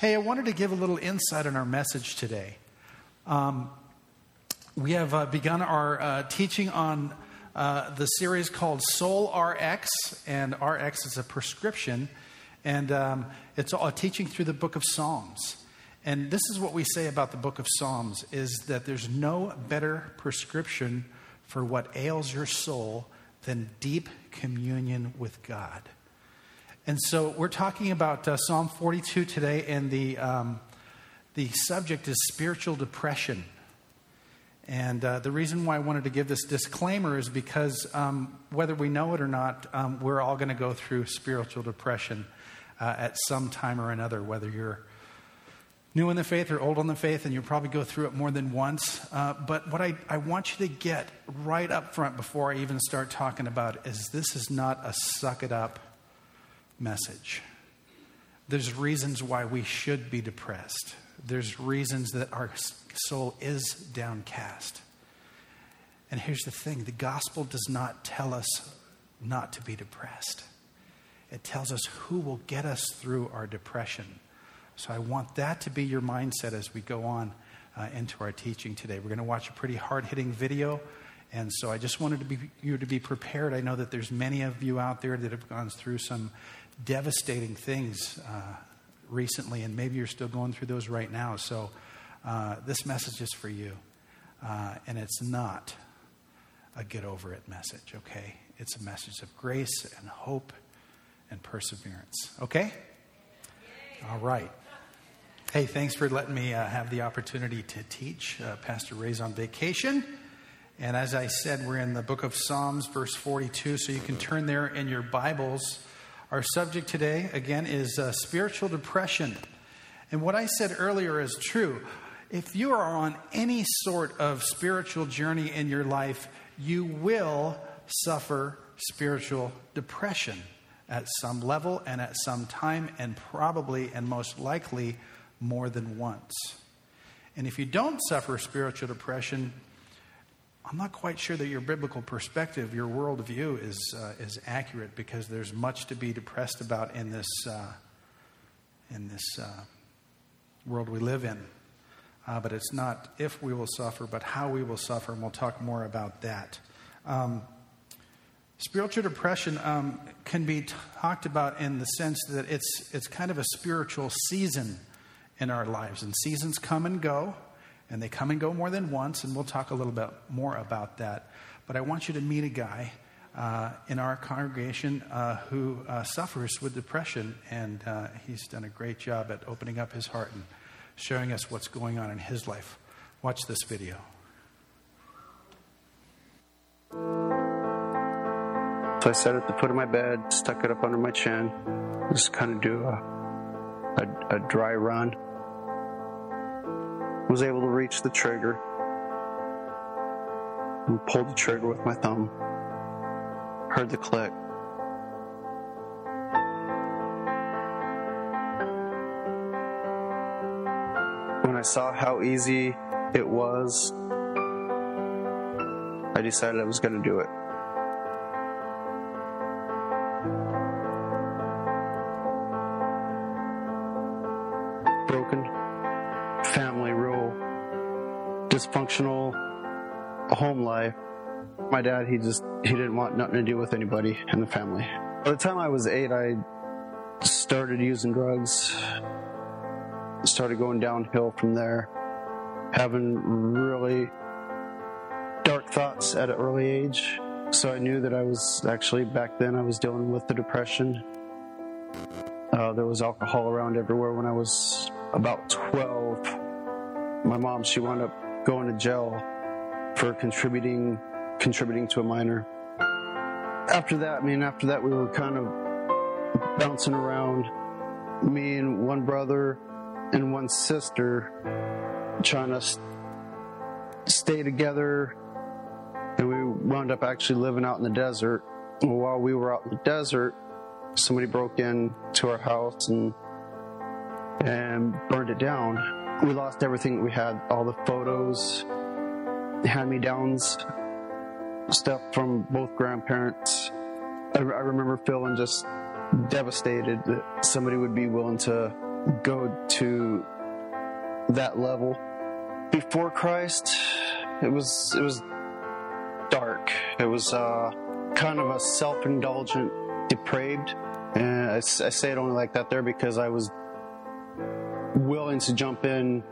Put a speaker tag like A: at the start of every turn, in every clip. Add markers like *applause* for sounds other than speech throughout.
A: Hey, I wanted to give a little insight on our message today. Um, we have uh, begun our uh, teaching on uh, the series called Soul RX, and RX is a prescription, and um, it's a teaching through the book of Psalms. And this is what we say about the book of Psalms is that there's no better prescription for what ails your soul than deep communion with God. And so we're talking about uh, Psalm 42 today, and the, um, the subject is spiritual depression. And uh, the reason why I wanted to give this disclaimer is because um, whether we know it or not, um, we're all going to go through spiritual depression uh, at some time or another, whether you're new in the faith or old in the faith, and you'll probably go through it more than once. Uh, but what I, I want you to get right up front before I even start talking about it is this is not a suck it up message. There's reasons why we should be depressed. There's reasons that our soul is downcast. And here's the thing the gospel does not tell us not to be depressed, it tells us who will get us through our depression. So I want that to be your mindset as we go on uh, into our teaching today. We're going to watch a pretty hard hitting video. And so I just wanted to be, you to be prepared. I know that there's many of you out there that have gone through some devastating things uh, recently, and maybe you're still going through those right now. So uh, this message is for you. Uh, and it's not a get over it message, okay? It's a message of grace and hope and perseverance, okay? All right. Hey, thanks for letting me uh, have the opportunity to teach. Uh, Pastor Ray's on vacation. And as I said, we're in the book of Psalms, verse 42, so you can turn there in your Bibles. Our subject today, again, is uh, spiritual depression. And what I said earlier is true. If you are on any sort of spiritual journey in your life, you will suffer spiritual depression at some level and at some time, and probably and most likely more than once. And if you don't suffer spiritual depression, I'm not quite sure that your biblical perspective, your worldview, is uh, is accurate because there's much to be depressed about in this uh, in this uh, world we live in. Uh, but it's not if we will suffer, but how we will suffer, and we'll talk more about that. Um, spiritual depression um, can be talked about in the sense that it's it's kind of a spiritual season in our lives. And seasons come and go, and they come and go more than once, and we'll talk a little bit more about that. But I want you to meet a guy uh, in our congregation uh, who uh, suffers with depression, and uh, he's done a great job at opening up his heart and showing us what's going on in his life. Watch this video.
B: So I sat at the foot of my bed, stuck it up under my chin, just kind of do a, a, a dry run was able to reach the trigger and pulled the trigger with my thumb. Heard the click. When I saw how easy it was, I decided I was going to do it. Dysfunctional home life. My dad, he just, he didn't want nothing to do with anybody in the family. By the time I was eight, I started using drugs, started going downhill from there, having really dark thoughts at an early age. So I knew that I was actually, back then, I was dealing with the depression. Uh, there was alcohol around everywhere when I was about 12. My mom, she wound up going to jail for contributing contributing to a minor. After that, I mean, after that, we were kind of bouncing around. Me and one brother and one sister trying to stay together, and we wound up actually living out in the desert. And while we were out in the desert, somebody broke into our house and and burned it down we lost everything we had all the photos, hand me downs, stuff from both grandparents. I, I, remember feeling just devastated that somebody would be willing to go to that level. Before Christ, it was it was dark. It was uh, kind of a self-indulgent, depraved. And I, I say it only like that there because I was willing to jump in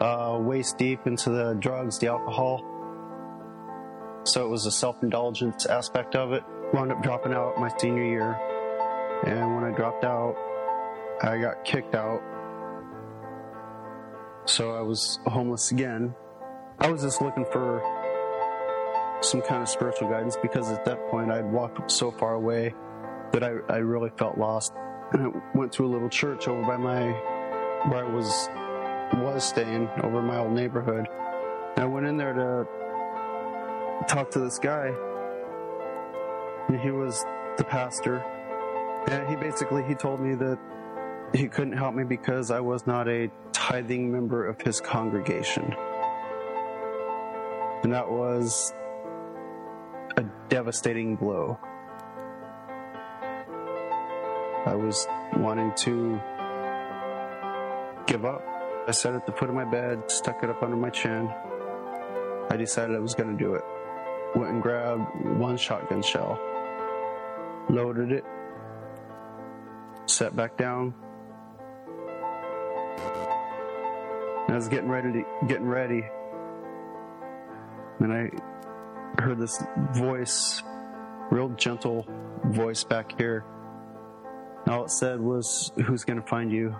B: uh, waist deep into the drugs, the alcohol. So it was a self-indulgence aspect of it. Wound up dropping out my senior year, and when I dropped out, I got kicked out. So I was homeless again. I was just looking for some kind of spiritual guidance because at that point I'd walked so far away that I, I really felt lost. And I went to a little church over by my where I was was staying over in my old neighborhood. And I went in there to talk to this guy. And he was the pastor. And he basically he told me that he couldn't help me because I was not a tithing member of his congregation. And that was a devastating blow. I was wanting to give up. I sat at the foot of my bed, stuck it up under my chin. I decided I was going to do it. Went and grabbed one shotgun shell, loaded it, sat back down. And I was getting ready to getting ready. And I heard this voice, real gentle voice back here. And all it said was, Who's going to find you?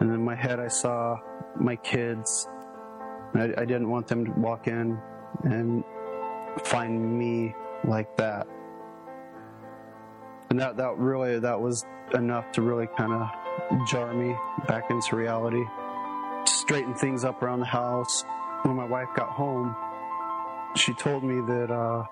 B: And in my head, I saw my kids. I, I didn't want them to walk in and find me like that. And that, that really, that was enough to really kind of jar me back into reality. Straighten things up around the house. When my wife got home, she told me that uh,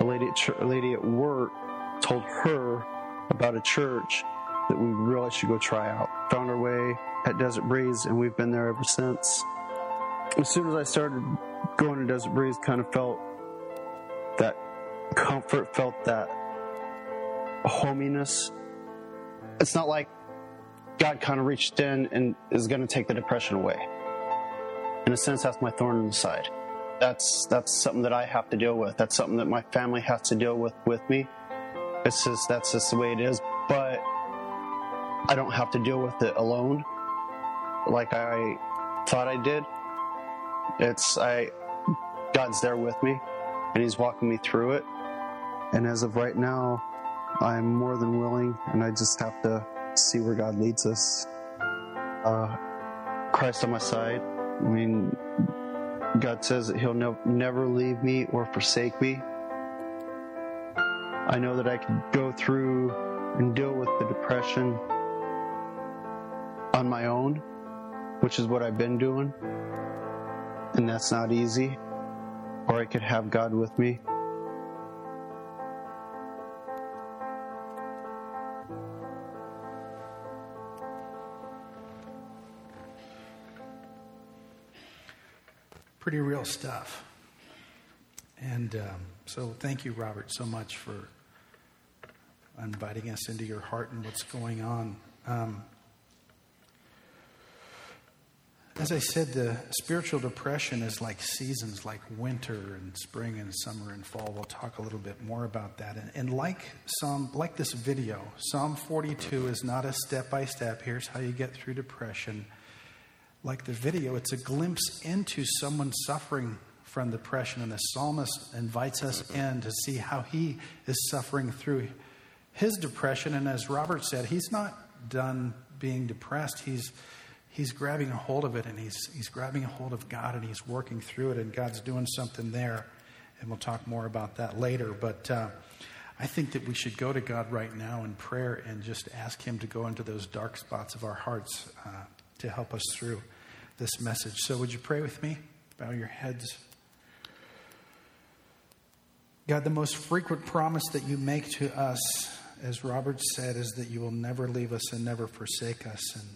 B: a lady at ch- a lady at work told her about a church that we really should go try out. Found our way at Desert Breeze, and we've been there ever since. As soon as I started going to Desert Breeze, kind of felt that comfort, felt that hominess. It's not like God kind of reached in and is going to take the depression away. In a sense, that's my thorn in the side. That's that's something that I have to deal with. That's something that my family has to deal with with me. It's just that's just the way it is. But I don't have to deal with it alone, like I thought I did. It's I God's there with me, and He's walking me through it. And as of right now, I'm more than willing, and I just have to see where God leads us. Uh, Christ on my side. I mean, God says that He'll never leave me or forsake me. I know that I can go through and deal with the depression on my own, which is what I've been doing. And that's not easy. Or I could have God with me.
A: Pretty real stuff. And um, so, thank you, Robert, so much for inviting us into your heart and what's going on. Um, as I said, the spiritual depression is like seasons like winter and spring and summer and fall. We'll talk a little bit more about that. And, and like some, like this video, Psalm 42 is not a step by step. Here's how you get through depression. Like the video, it's a glimpse into someone suffering from depression, and the psalmist invites us in to see how he is suffering through his depression. And as Robert said, he's not done being depressed. He's he's grabbing a hold of it and he's, he's grabbing a hold of God and he's working through it and God's doing something there. And we'll talk more about that later. But uh, I think that we should go to God right now in prayer and just ask Him to go into those dark spots of our hearts uh, to help us through this message. So, would you pray with me? Bow your heads. God, the most frequent promise that you make to us, as Robert said, is that you will never leave us and never forsake us. And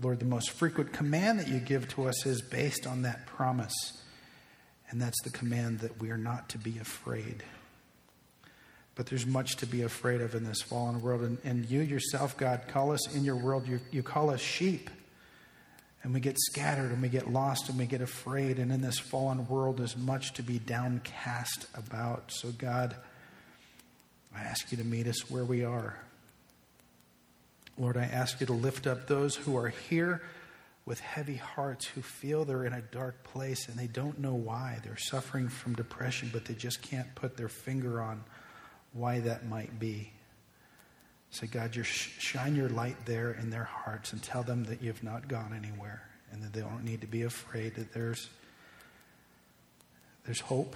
A: Lord, the most frequent command that you give to us is based on that promise. And that's the command that we are not to be afraid. But there's much to be afraid of in this fallen world. And, and you yourself, God, call us in your world, you, you call us sheep. And we get scattered and we get lost and we get afraid. And in this fallen world, there's much to be downcast about. So, God, I ask you to meet us where we are. Lord, I ask you to lift up those who are here with heavy hearts who feel they're in a dark place and they don't know why. They're suffering from depression, but they just can't put their finger on why that might be. Say, God, you shine your light there in their hearts and tell them that you've not gone anywhere and that they don't need to be afraid, that there's, there's hope.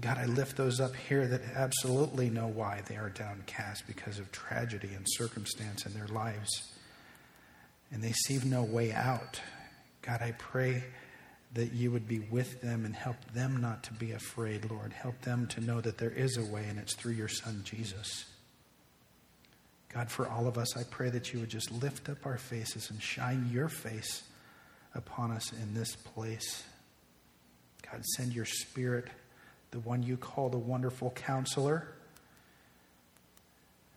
A: God, I lift those up here that absolutely know why they are downcast because of tragedy and circumstance in their lives and they see no way out. God, I pray that you would be with them and help them not to be afraid, Lord. Help them to know that there is a way, and it's through your Son, Jesus. God, for all of us, I pray that you would just lift up our faces and shine your face upon us in this place. God, send your spirit, the one you call the wonderful counselor.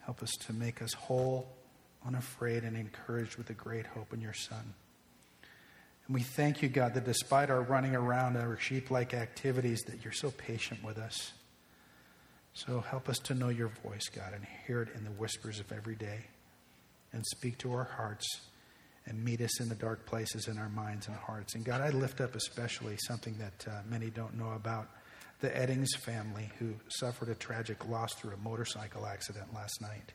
A: Help us to make us whole unafraid and encouraged with a great hope in your Son. And we thank you, God, that despite our running around our sheep like activities, that you're so patient with us. So help us to know your voice, God, and hear it in the whispers of every day, and speak to our hearts and meet us in the dark places in our minds and hearts. And God, I lift up especially something that uh, many don't know about the Eddings family who suffered a tragic loss through a motorcycle accident last night.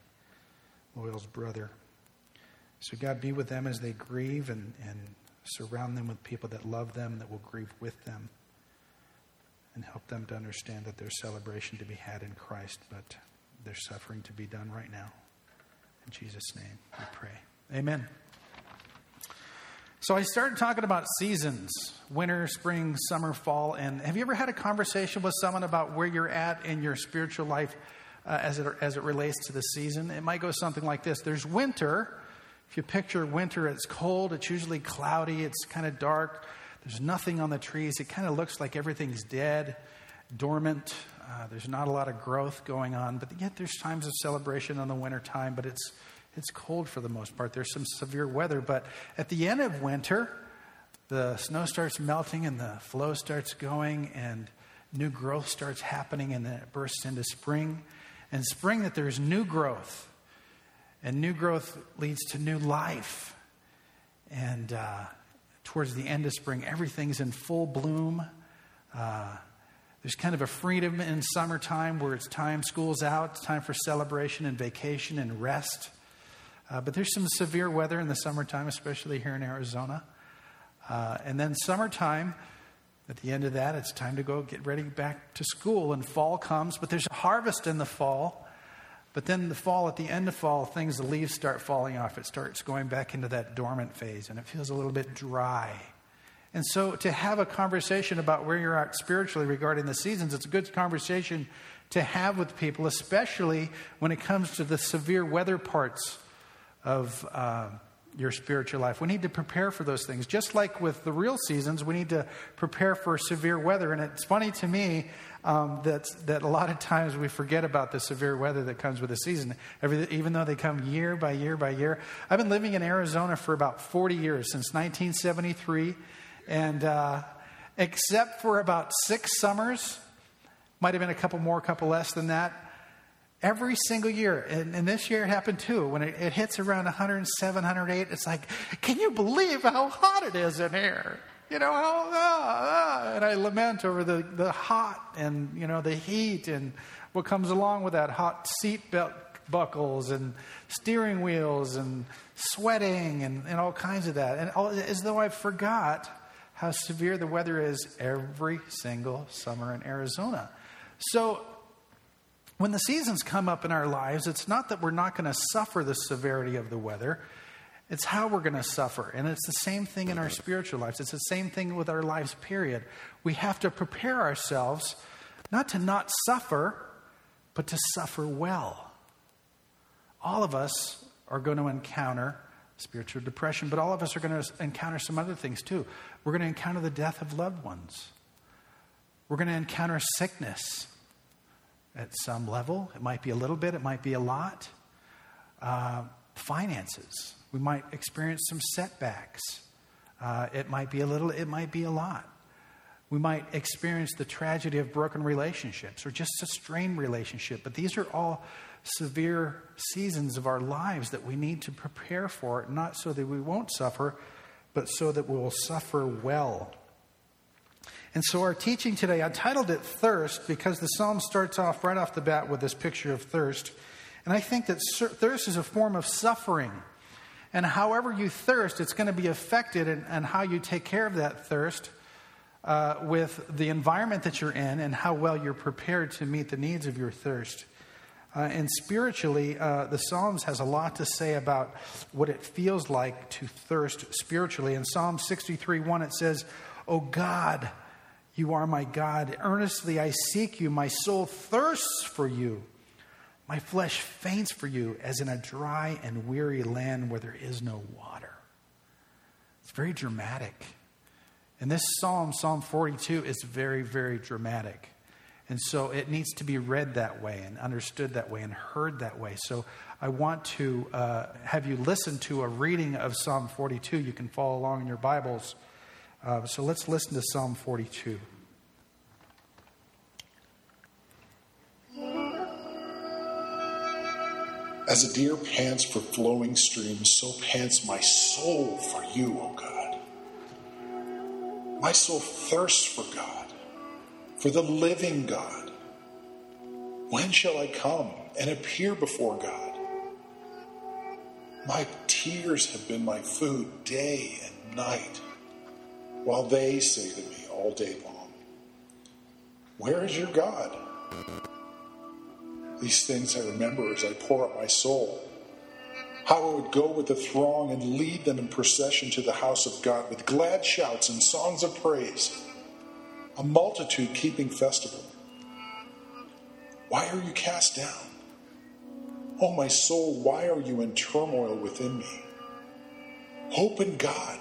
A: Loyal's brother. So, God, be with them as they grieve and, and surround them with people that love them, that will grieve with them, and help them to understand that there's celebration to be had in Christ, but there's suffering to be done right now. In Jesus' name, we pray. Amen. So I started talking about seasons winter, spring, summer, fall. And have you ever had a conversation with someone about where you're at in your spiritual life uh, as, it, as it relates to the season? It might go something like this There's winter, if you picture winter, it's cold, it's usually cloudy, it's kind of dark, there's nothing on the trees, it kind of looks like everything's dead, dormant. Uh, there's not a lot of growth going on, but yet there's times of celebration in the winter time, but it's, it's cold for the most part. There's some severe weather, but at the end of winter, the snow starts melting and the flow starts going and new growth starts happening and then it bursts into spring. And spring, that there's new growth and new growth leads to new life. And uh, towards the end of spring, everything's in full bloom. Uh, there's kind of a freedom in summertime where it's time, school's out, time for celebration and vacation and rest. Uh, but there's some severe weather in the summertime, especially here in Arizona. Uh, and then summertime, at the end of that, it's time to go get ready back to school, and fall comes. But there's a harvest in the fall. But then the fall, at the end of fall, things, the leaves start falling off. It starts going back into that dormant phase, and it feels a little bit dry. And so to have a conversation about where you're at spiritually regarding the seasons, it's a good conversation to have with people, especially when it comes to the severe weather parts of uh, your spiritual life. We need to prepare for those things. Just like with the real seasons, we need to prepare for severe weather. And it's funny to me um, that, that a lot of times we forget about the severe weather that comes with the season, Every, even though they come year by year by year. I've been living in Arizona for about 40 years, since 1973. And uh, except for about six summers, might have been a couple more, a couple less than that every single year. And, and, this year it happened too. When it, it, hits around 107, 108, it's like, can you believe how hot it is in here? You know, how, ah, ah. and I lament over the, the hot and, you know, the heat and what comes along with that hot seat belt buckles and steering wheels and sweating and, and all kinds of that. And all, as though I forgot how severe the weather is every single summer in Arizona. So when the seasons come up in our lives, it's not that we're not going to suffer the severity of the weather, it's how we're going to suffer. And it's the same thing in our spiritual lives, it's the same thing with our lives, period. We have to prepare ourselves not to not suffer, but to suffer well. All of us are going to encounter spiritual depression, but all of us are going to encounter some other things too. We're going to encounter the death of loved ones. We're going to encounter sickness. At some level. It might be a little bit, it might be a lot. Uh, finances. We might experience some setbacks. Uh, it might be a little, it might be a lot. We might experience the tragedy of broken relationships or just a strained relationship. But these are all severe seasons of our lives that we need to prepare for, not so that we won't suffer, but so that we will suffer well. And so, our teaching today, I titled it Thirst because the psalm starts off right off the bat with this picture of thirst. And I think that thirst is a form of suffering. And however you thirst, it's going to be affected and, how you take care of that thirst uh, with the environment that you're in and how well you're prepared to meet the needs of your thirst. Uh, and spiritually, uh, the Psalms has a lot to say about what it feels like to thirst spiritually. In Psalm 63 1, it says, O God, you are my God. Earnestly I seek you. My soul thirsts for you. My flesh faints for you as in a dry and weary land where there is no water. It's very dramatic. And this psalm, Psalm 42, is very, very dramatic. And so it needs to be read that way and understood that way and heard that way. So I want to uh, have you listen to a reading of Psalm 42. You can follow along in your Bibles. Uh, so let's listen to Psalm 42.
C: As a deer pants for flowing streams, so pants my soul for you, O God. My soul thirsts for God for the living God. When shall I come and appear before God? My tears have been my food day and night, while they say to me all day long, Where is your God? These things I remember as I pour out my soul. How I would go with the throng and lead them in procession to the house of God with glad shouts and songs of praise a multitude keeping festival. Why are you cast down? Oh, my soul, why are you in turmoil within me? Hope in God,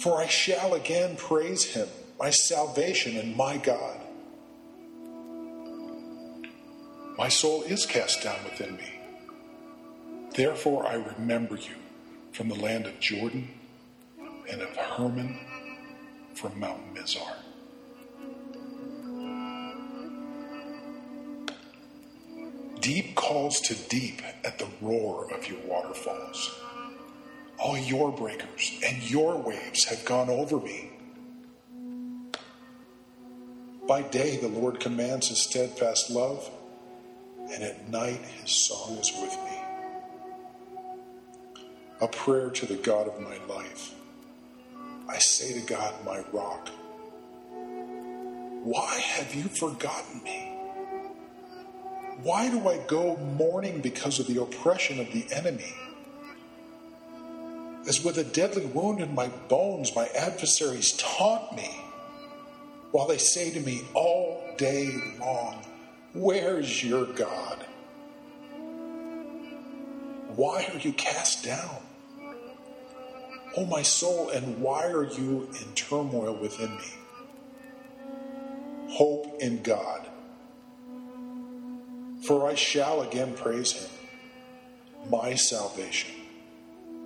C: for I shall again praise him, my salvation and my God. My soul is cast down within me. Therefore, I remember you from the land of Jordan and of Hermon from Mount Mizar. Deep calls to deep at the roar of your waterfalls. All your breakers and your waves have gone over me. By day, the Lord commands his steadfast love, and at night, his song is with me. A prayer to the God of my life. I say to God, my rock, why have you forgotten me? Why do I go mourning because of the oppression of the enemy? As with a deadly wound in my bones, my adversaries taunt me, while they say to me all day long, Where's your God? Why are you cast down? O my soul, and why are you in turmoil within me? Hope in God, for I shall again praise him, my salvation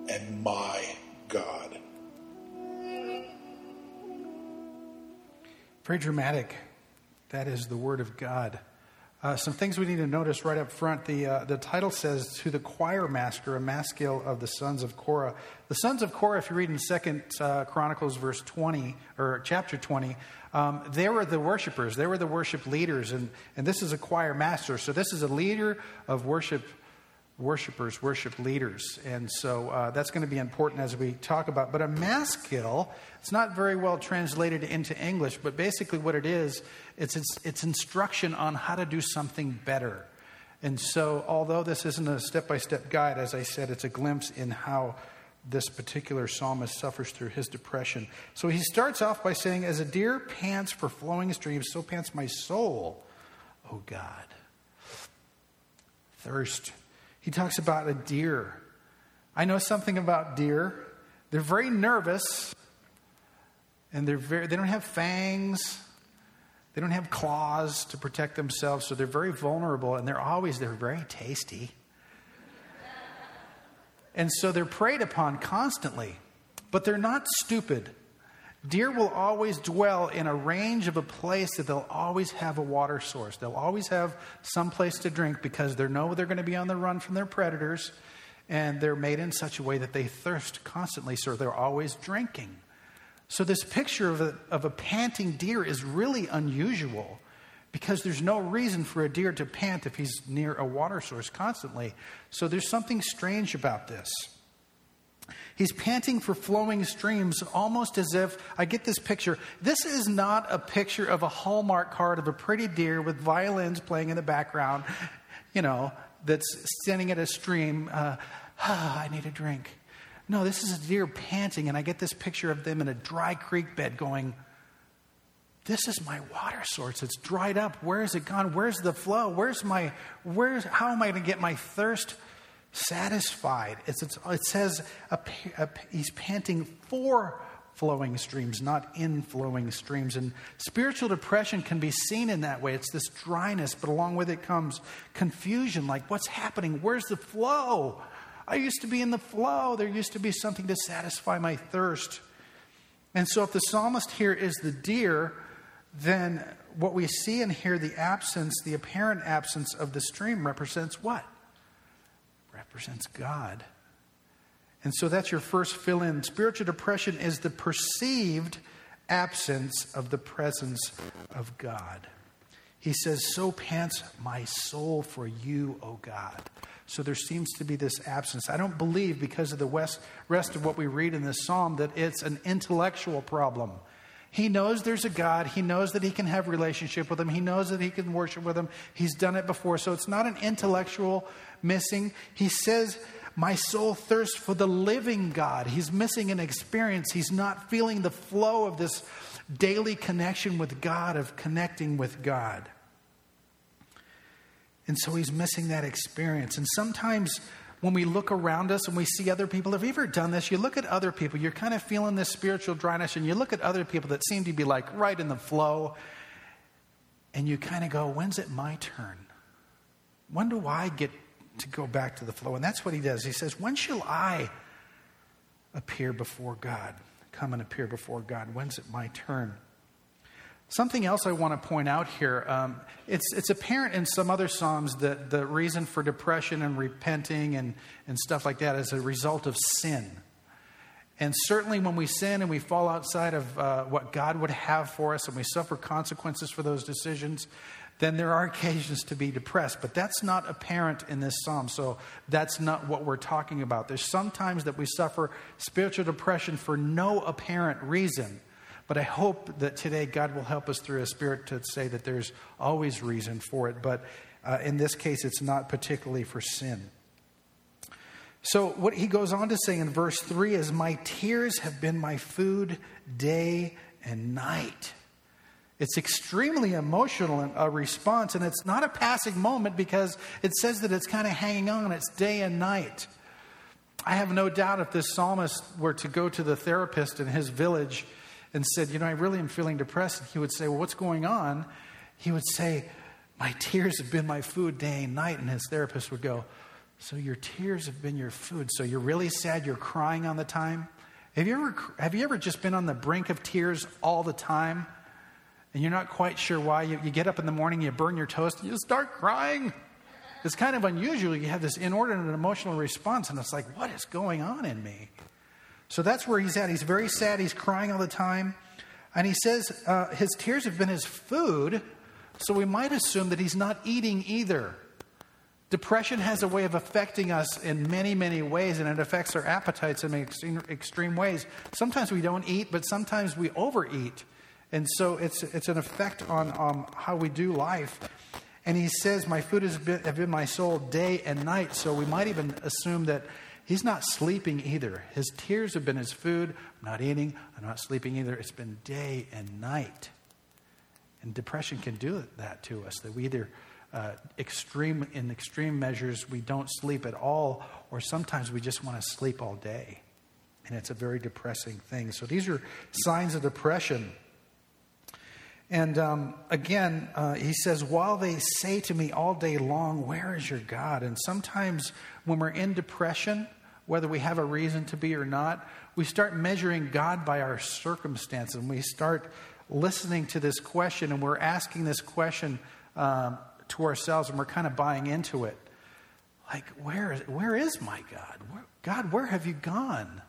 C: and my God.
A: Very dramatic. That is the word of God. Uh, some things we need to notice right up front. The, uh, the title says, To the choir master, a maskil of the sons of Korah. The sons of Korah, if you read in Second uh, Chronicles, verse 20, or chapter 20, um, they were the worshipers. They were the worship leaders. And, and this is a choir master. So this is a leader of worship worshipers, worship leaders. And so uh, that's going to be important as we talk about. But a maskil, it's not very well translated into English, but basically what it is, it's, it's, it's instruction on how to do something better. And so, although this isn't a step by step guide, as I said, it's a glimpse in how this particular psalmist suffers through his depression. So he starts off by saying, As a deer pants for flowing streams, so pants my soul, O God. Thirst he talks about a deer. I know something about deer. They're very nervous, and they're very, they don't have fangs. They don't have claws to protect themselves, so they're very vulnerable and they're always they're very tasty. And so they're preyed upon constantly. But they're not stupid. Deer will always dwell in a range of a place that they'll always have a water source. They'll always have some place to drink because they know they're going to be on the run from their predators and they're made in such a way that they thirst constantly, so they're always drinking. So, this picture of a, of a panting deer is really unusual because there's no reason for a deer to pant if he's near a water source constantly. So, there's something strange about this. He's panting for flowing streams, almost as if I get this picture. This is not a picture of a Hallmark card of a pretty deer with violins playing in the background, you know, that's standing at a stream. Uh, ah, *sighs* I need a drink. No, this is a deer panting, and I get this picture of them in a dry creek bed going, This is my water source. It's dried up. Where is it gone? Where's the flow? Where's my, where's, how am I going to get my thirst satisfied. It's, it's, it says a, a, he's panting for flowing streams, not in flowing streams. And spiritual depression can be seen in that way. It's this dryness, but along with it comes confusion like, what's happening? Where's the flow? I used to be in the flow. There used to be something to satisfy my thirst. And so, if the psalmist here is the deer, then what we see and hear, the absence, the apparent absence of the stream, represents what? Represents God. And so that's your first fill in. Spiritual depression is the perceived absence of the presence of God. He says, So pants my soul for you, O God. So there seems to be this absence. I don't believe, because of the rest of what we read in this psalm, that it's an intellectual problem. He knows there's a God. He knows that he can have relationship with him. He knows that he can worship with him. He's done it before. So it's not an intellectual missing. He says, My soul thirsts for the living God. He's missing an experience. He's not feeling the flow of this daily connection with God, of connecting with God. And so he's missing that experience. And sometimes when we look around us and we see other people, have you ever done this? You look at other people, you're kind of feeling this spiritual dryness, and you look at other people that seem to be like right in the flow, and you kind of go, When's it my turn? When do I get to go back to the flow? And that's what he does. He says, When shall I appear before God? Come and appear before God. When's it my turn? Something else I want to point out here um, it's, it's apparent in some other Psalms that the reason for depression and repenting and, and stuff like that is a result of sin. And certainly when we sin and we fall outside of uh, what God would have for us and we suffer consequences for those decisions, then there are occasions to be depressed. But that's not apparent in this psalm. So that's not what we're talking about. There's sometimes that we suffer spiritual depression for no apparent reason. But I hope that today God will help us through His Spirit to say that there's always reason for it. But uh, in this case, it's not particularly for sin. So, what he goes on to say in verse 3 is, My tears have been my food day and night. It's extremely emotional a response, and it's not a passing moment because it says that it's kind of hanging on. It's day and night. I have no doubt if this psalmist were to go to the therapist in his village and said, You know, I really am feeling depressed, and he would say, Well, what's going on? He would say, My tears have been my food day and night. And his therapist would go, So your tears have been your food. So you're really sad, you're crying on the time? Have you ever, have you ever just been on the brink of tears all the time? And you're not quite sure why. You, you get up in the morning, you burn your toast, you start crying. It's kind of unusual. You have this inordinate emotional response, and it's like, what is going on in me? So that's where he's at. He's very sad. He's crying all the time. And he says uh, his tears have been his food. So we might assume that he's not eating either. Depression has a way of affecting us in many, many ways, and it affects our appetites in extreme, extreme ways. Sometimes we don't eat, but sometimes we overeat. And so it's, it's an effect on um, how we do life. And he says, My food has been, have been my soul day and night. So we might even assume that He's not sleeping either. His tears have been his food. I'm not eating. I'm not sleeping either. It's been day and night. And depression can do that to us, that we either, uh, extreme, in extreme measures, we don't sleep at all, or sometimes we just want to sleep all day. And it's a very depressing thing. So these are signs of depression. And um, again, uh, he says, While they say to me all day long, Where is your God? And sometimes when we're in depression, whether we have a reason to be or not, we start measuring God by our circumstances. And we start listening to this question and we're asking this question um, to ourselves and we're kind of buying into it. Like, where, where is my God? Where, God, where have you gone?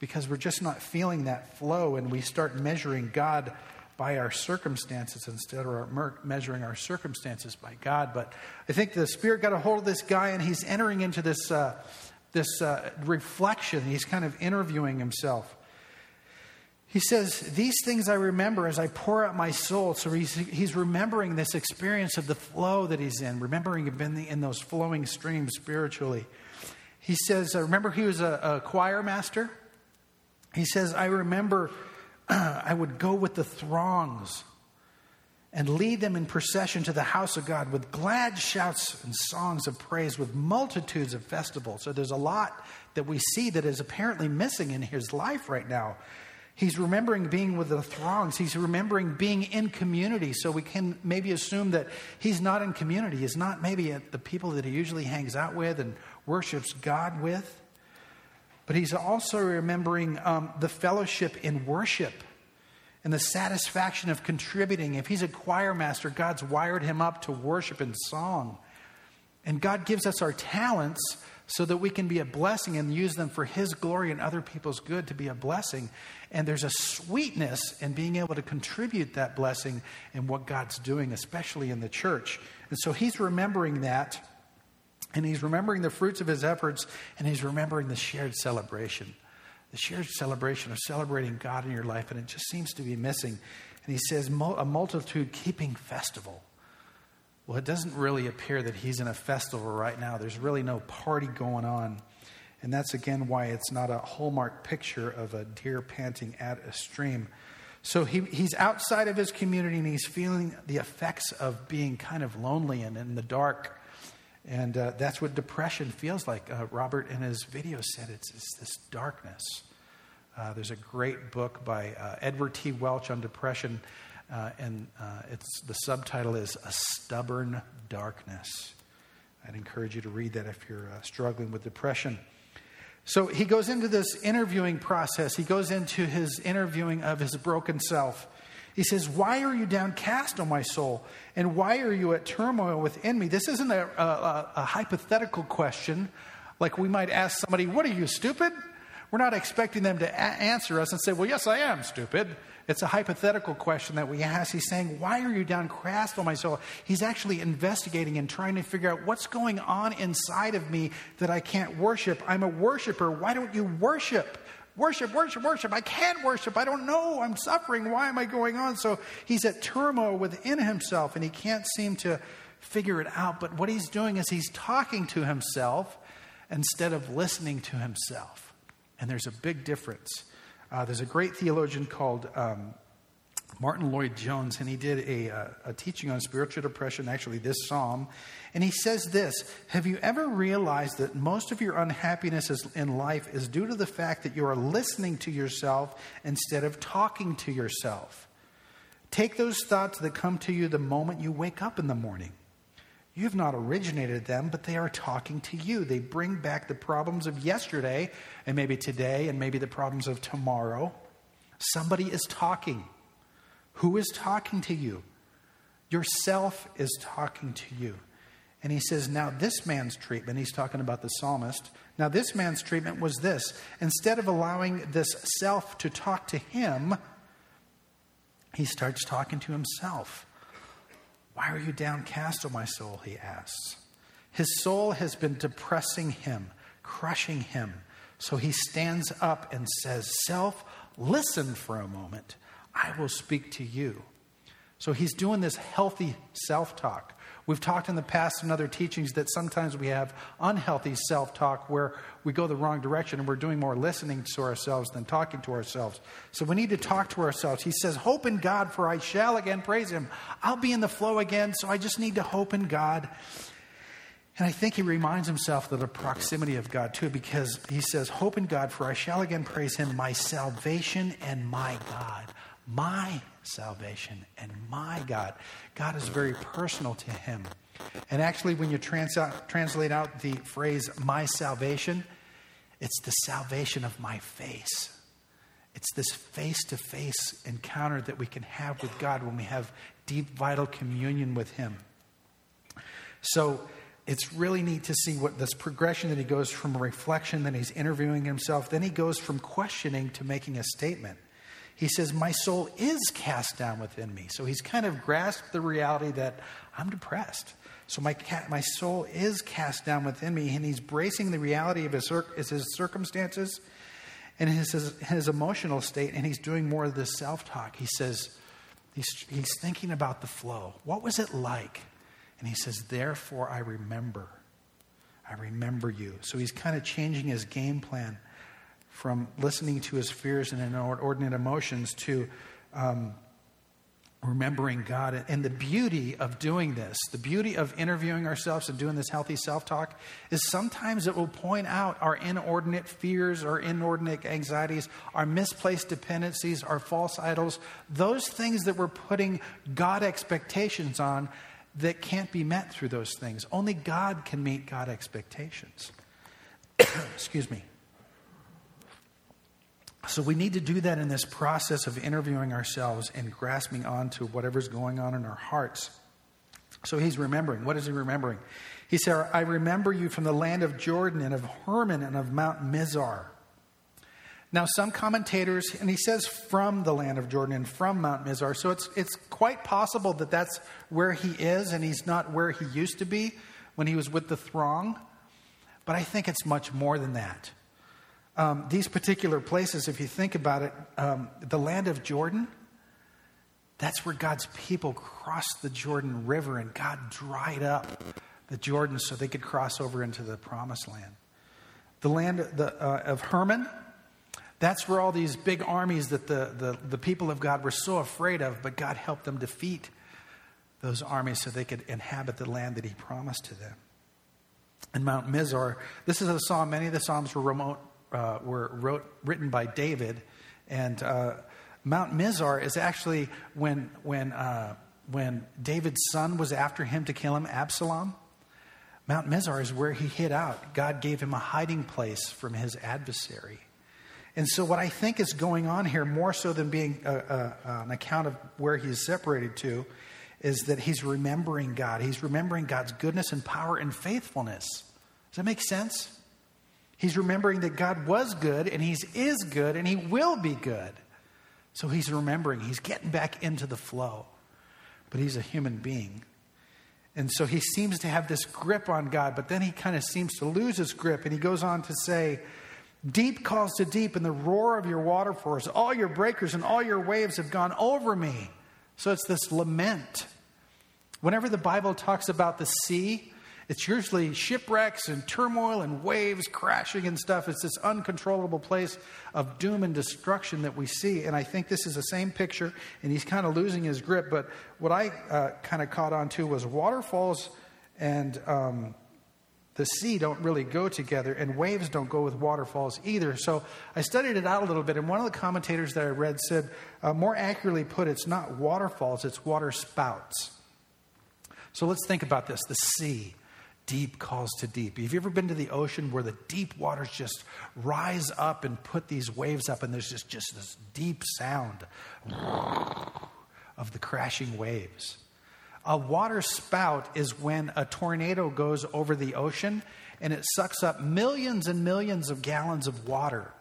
A: Because we're just not feeling that flow and we start measuring God by our circumstances instead of measuring our circumstances by God. But I think the Spirit got a hold of this guy and he's entering into this, uh, this uh, reflection. He's kind of interviewing himself. He says, These things I remember as I pour out my soul. So he's, he's remembering this experience of the flow that he's in, remembering being in those flowing streams spiritually. He says, I remember he was a, a choir master. He says, I remember *clears throat* I would go with the throngs and lead them in procession to the house of God with glad shouts and songs of praise, with multitudes of festivals. So there's a lot that we see that is apparently missing in his life right now. He's remembering being with the throngs. He's remembering being in community. So we can maybe assume that he's not in community. He's not maybe at the people that he usually hangs out with and worships God with. But he's also remembering um, the fellowship in worship and the satisfaction of contributing. If he's a choir master, God's wired him up to worship and song. And God gives us our talents so that we can be a blessing and use them for his glory and other people's good to be a blessing. And there's a sweetness in being able to contribute that blessing in what God's doing, especially in the church. And so he's remembering that. And he's remembering the fruits of his efforts, and he's remembering the shared celebration. The shared celebration of celebrating God in your life, and it just seems to be missing. And he says, a multitude keeping festival. Well, it doesn't really appear that he's in a festival right now. There's really no party going on. And that's again why it's not a hallmark picture of a deer panting at a stream. So he, he's outside of his community and he's feeling the effects of being kind of lonely and in the dark. And uh, that's what depression feels like. Uh, Robert in his video said it's, it's this darkness. Uh, there's a great book by uh, Edward T. Welch on depression, uh, and uh, it's, the subtitle is A Stubborn Darkness. I'd encourage you to read that if you're struggling with depression. So he goes into this interviewing process. He goes into his interviewing of his broken self. He says, Why are you downcast, O my soul? And why are you at turmoil within me? This isn't a, a, a hypothetical question like we might ask somebody, What are you, stupid? We're not expecting them to a- answer us and say, Well, yes, I am stupid. It's a hypothetical question that we ask. He's saying, Why are you downcast, O my soul? He's actually investigating and trying to figure out what's going on inside of me that I can't worship. I'm a worshiper. Why don't you worship? Worship, worship, worship. I can't worship. I don't know. I'm suffering. Why am I going on? So he's at turmoil within himself and he can't seem to figure it out. But what he's doing is he's talking to himself instead of listening to himself. And there's a big difference. Uh, there's a great theologian called um, Martyn Lloyd-Jones, and he did a, uh, a teaching on spiritual depression, actually, this psalm. And he says this Have you ever realized that most of your unhappiness in life is due to the fact that you are listening to yourself instead of talking to yourself? Take those thoughts that come to you the moment you wake up in the morning. You have not originated them, but they are talking to you. They bring back the problems of yesterday, and maybe today, and maybe the problems of tomorrow. Somebody is talking. Who is talking to you? Yourself is talking to you. And he says, Now this man's treatment, he's talking about the psalmist. Now this man's treatment was this instead of allowing this self to talk to him, he starts talking to himself. Why are you downcast, O my soul? He asks. His soul has been depressing him, crushing him. So he stands up and says, Self, listen for a moment. I will speak to you. So he's doing this healthy self talk. We've talked in the past in other teachings that sometimes we have unhealthy self talk where we go the wrong direction and we're doing more listening to ourselves than talking to ourselves. So we need to talk to ourselves. He says, Hope in God, for I shall again praise him. I'll be in the flow again, so I just need to hope in God. And I think he reminds himself of the proximity of God too, because he says, Hope in God, for I shall again praise him, my salvation and my God my salvation and my God. God is very personal to him. And actually, when you trans- translate out the phrase my salvation, it's the salvation of my face. It's this face to face encounter that we can have with God when we have deep, vital communion with Him. So it's really neat to see what this progression that he goes from reflection, then he's interviewing himself, then he goes from questioning to making a statement. He says, My soul is cast down within me. So he's kind of grasped the reality that I'm depressed. So my, my soul is cast down within me, and he's bracing the reality of his, his circumstances and his, his, his emotional state, and he's doing more of this self talk. He says, he's, he's thinking about the flow. What was it like? And he says, Therefore I remember. I remember you. So he's kind of changing his game plan from listening to his fears and inordinate emotions to um, remembering God. And the beauty of doing this, the beauty of interviewing ourselves and doing this healthy self talk, is sometimes it will point out our inordinate fears, our inordinate anxieties, our misplaced dependencies, our false idols, those things that we're putting God expectations on that can't be met through those things. Only God can meet God expectations. *coughs* Excuse me. So we need to do that in this process of interviewing ourselves and grasping onto whatever's going on in our hearts. So he's remembering. What is he remembering? He said, I remember you from the land of Jordan and of Hermon and of Mount Mizar. Now, some commentators, and he says from the land of Jordan and from Mount Mizar, so it's, it's quite possible that that's where he is and he's not where he used to be when he was with the throng. But I think it's much more than that. Um, these particular places, if you think about it, um, the land of Jordan, that's where God's people crossed the Jordan River and God dried up the Jordan so they could cross over into the promised land. The land the, uh, of Hermon, that's where all these big armies that the, the, the people of God were so afraid of, but God helped them defeat those armies so they could inhabit the land that He promised to them. And Mount Mizar, this is a psalm, many of the psalms were remote uh, were wrote, written by David. And uh, Mount Mizar is actually when, when, uh, when David's son was after him to kill him, Absalom. Mount Mizar is where he hid out. God gave him a hiding place from his adversary. And so, what I think is going on here, more so than being a, a, an account of where he's separated to, is that he's remembering God. He's remembering God's goodness and power and faithfulness. Does that make sense? He's remembering that God was good and He is good and He will be good. So he's remembering, he's getting back into the flow. But he's a human being. And so he seems to have this grip on God, but then he kind of seems to lose his grip. And he goes on to say, Deep calls to deep, and the roar of your waterfalls, all your breakers and all your waves have gone over me. So it's this lament. Whenever the Bible talks about the sea, it's usually shipwrecks and turmoil and waves crashing and stuff. It's this uncontrollable place of doom and destruction that we see. And I think this is the same picture, and he's kind of losing his grip. But what I uh, kind of caught on to was waterfalls and um, the sea don't really go together, and waves don't go with waterfalls either. So I studied it out a little bit, and one of the commentators that I read said, uh, more accurately put, it's not waterfalls, it's water spouts. So let's think about this the sea deep calls to deep. Have you ever been to the ocean where the deep waters just rise up and put these waves up, and there's just, just this deep sound of the crashing waves? A water spout is when a tornado goes over the ocean and it sucks up millions and millions of gallons of water.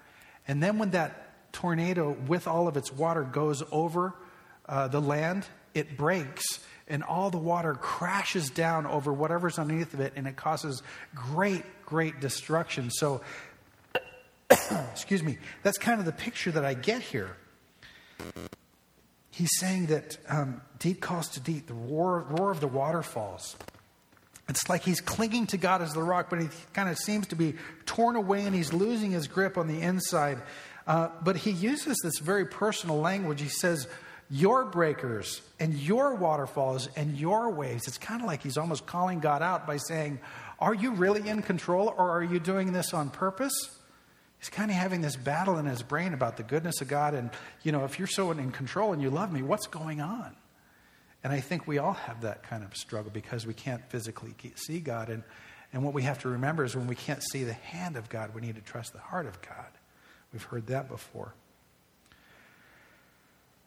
A: And then when that tornado, with all of its water, goes over uh, the land, it breaks and all the water crashes down over whatever's underneath of it, and it causes great, great destruction. So, *coughs* excuse me, that's kind of the picture that I get here. He's saying that um, deep calls to deep, the roar, roar of the waterfalls. It's like he's clinging to God as the rock, but he kind of seems to be torn away and he's losing his grip on the inside. Uh, but he uses this very personal language. He says, your breakers and your waterfalls and your waves. It's kind of like he's almost calling God out by saying, Are you really in control or are you doing this on purpose? He's kind of having this battle in his brain about the goodness of God. And, you know, if you're so in control and you love me, what's going on? And I think we all have that kind of struggle because we can't physically see God. And, and what we have to remember is when we can't see the hand of God, we need to trust the heart of God. We've heard that before.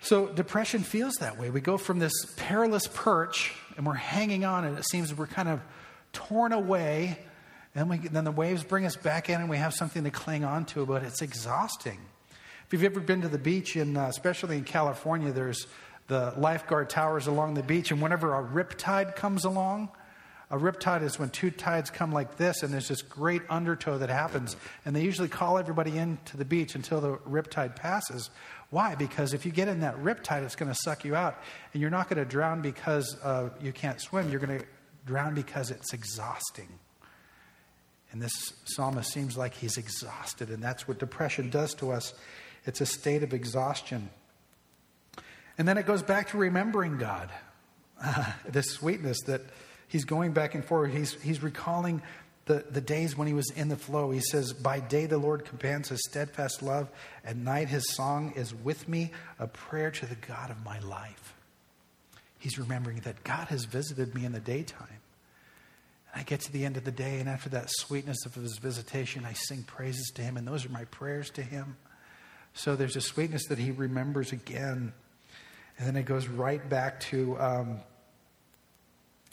A: So depression feels that way. We go from this perilous perch and we're hanging on, and it seems we're kind of torn away and we, then the waves bring us back in and we have something to cling on to, but it's exhausting. If you've ever been to the beach, in, uh, especially in California, there's the lifeguard towers along the beach, and whenever a rip tide comes along, a rip tide is when two tides come like this, and there's this great undertow that happens. And they usually call everybody in to the beach until the rip tide passes. Why? Because if you get in that rip tide, it's going to suck you out. And you're not going to drown because uh, you can't swim. You're going to drown because it's exhausting. And this psalmist seems like he's exhausted, and that's what depression does to us. It's a state of exhaustion. And then it goes back to remembering God, *laughs* this sweetness that he's going back and forth. He's, he's recalling the, the days when he was in the flow. He says, By day the Lord commands his steadfast love, at night his song is with me, a prayer to the God of my life. He's remembering that God has visited me in the daytime. And I get to the end of the day, and after that sweetness of his visitation, I sing praises to him, and those are my prayers to him. So there's a sweetness that he remembers again. And then it goes right back to, um,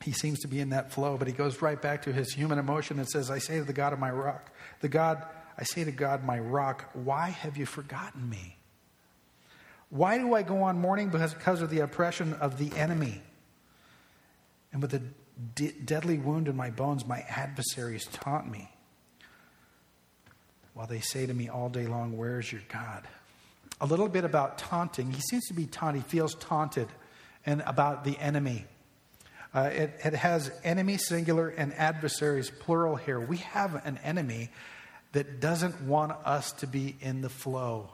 A: he seems to be in that flow, but he goes right back to his human emotion and says, I say to the God of my rock, the God, I say to God, my rock, why have you forgotten me? Why do I go on mourning? Because, because of the oppression of the enemy. And with the deadly wound in my bones, my adversaries taunt me. While they say to me all day long, Where is your God? A little bit about taunting. He seems to be taunted, he feels taunted, and about the enemy. Uh, it, it has enemy singular and adversaries plural here. We have an enemy that doesn't want us to be in the flow,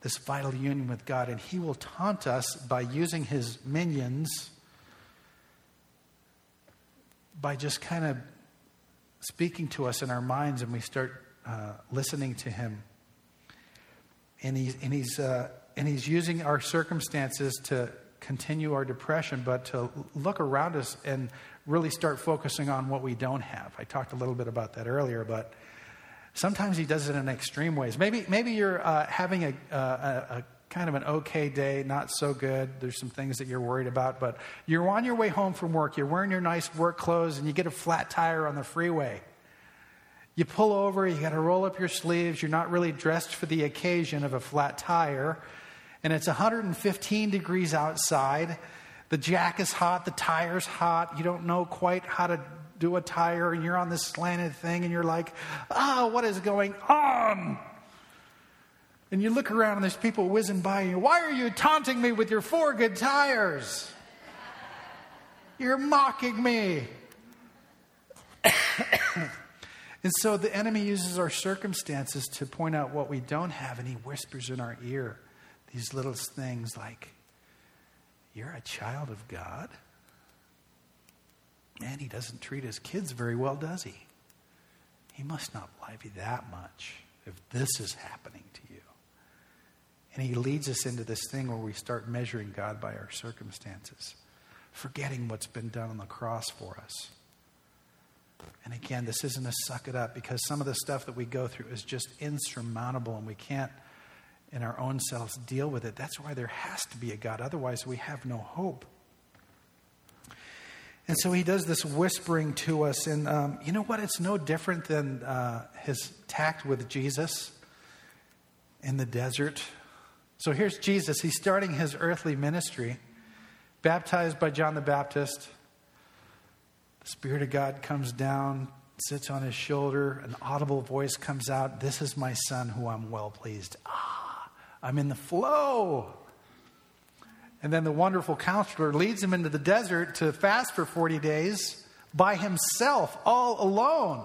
A: this vital union with God. And he will taunt us by using his minions by just kind of speaking to us in our minds and we start uh, listening to him. And, he's and, he's, uh, and he's using our circumstances to continue our depression, but to look around us and really start focusing on what we don't have. I talked a little bit about that earlier, but sometimes he does it in extreme ways. Maybe, maybe you're uh, having a, a, a kind of an okay day, not so good. There's some things that you're worried about, but you're on your way home from work. You're wearing your nice work clothes and you get a flat tire on the freeway. You pull over, you got to roll up your sleeves. You're not really dressed for the occasion of a flat tire. And it's 115 degrees outside. The jack is hot, the tire's hot. You don't know quite how to do a tire, and you're on this slanted thing, and you're like, oh, what is going on? And you look around and there's people whizzing by you. Why are you taunting me with your four good tires? *laughs* You're mocking me. *coughs* and so the enemy uses our circumstances to point out what we don't have, and he whispers in our ear these little things like, You're a child of God? Man, he doesn't treat his kids very well, does he? He must not love you that much if this is happening to you. And he leads us into this thing where we start measuring God by our circumstances, forgetting what's been done on the cross for us. And again, this isn't a suck it up because some of the stuff that we go through is just insurmountable and we can't, in our own selves, deal with it. That's why there has to be a God. Otherwise, we have no hope. And so he does this whispering to us. And um, you know what? It's no different than uh, his tact with Jesus in the desert so here's Jesus. He's starting his earthly ministry, baptized by John the Baptist. The Spirit of God comes down, sits on his shoulder. An audible voice comes out This is my Son who I'm well pleased. Ah, I'm in the flow. And then the wonderful counselor leads him into the desert to fast for 40 days by himself, all alone.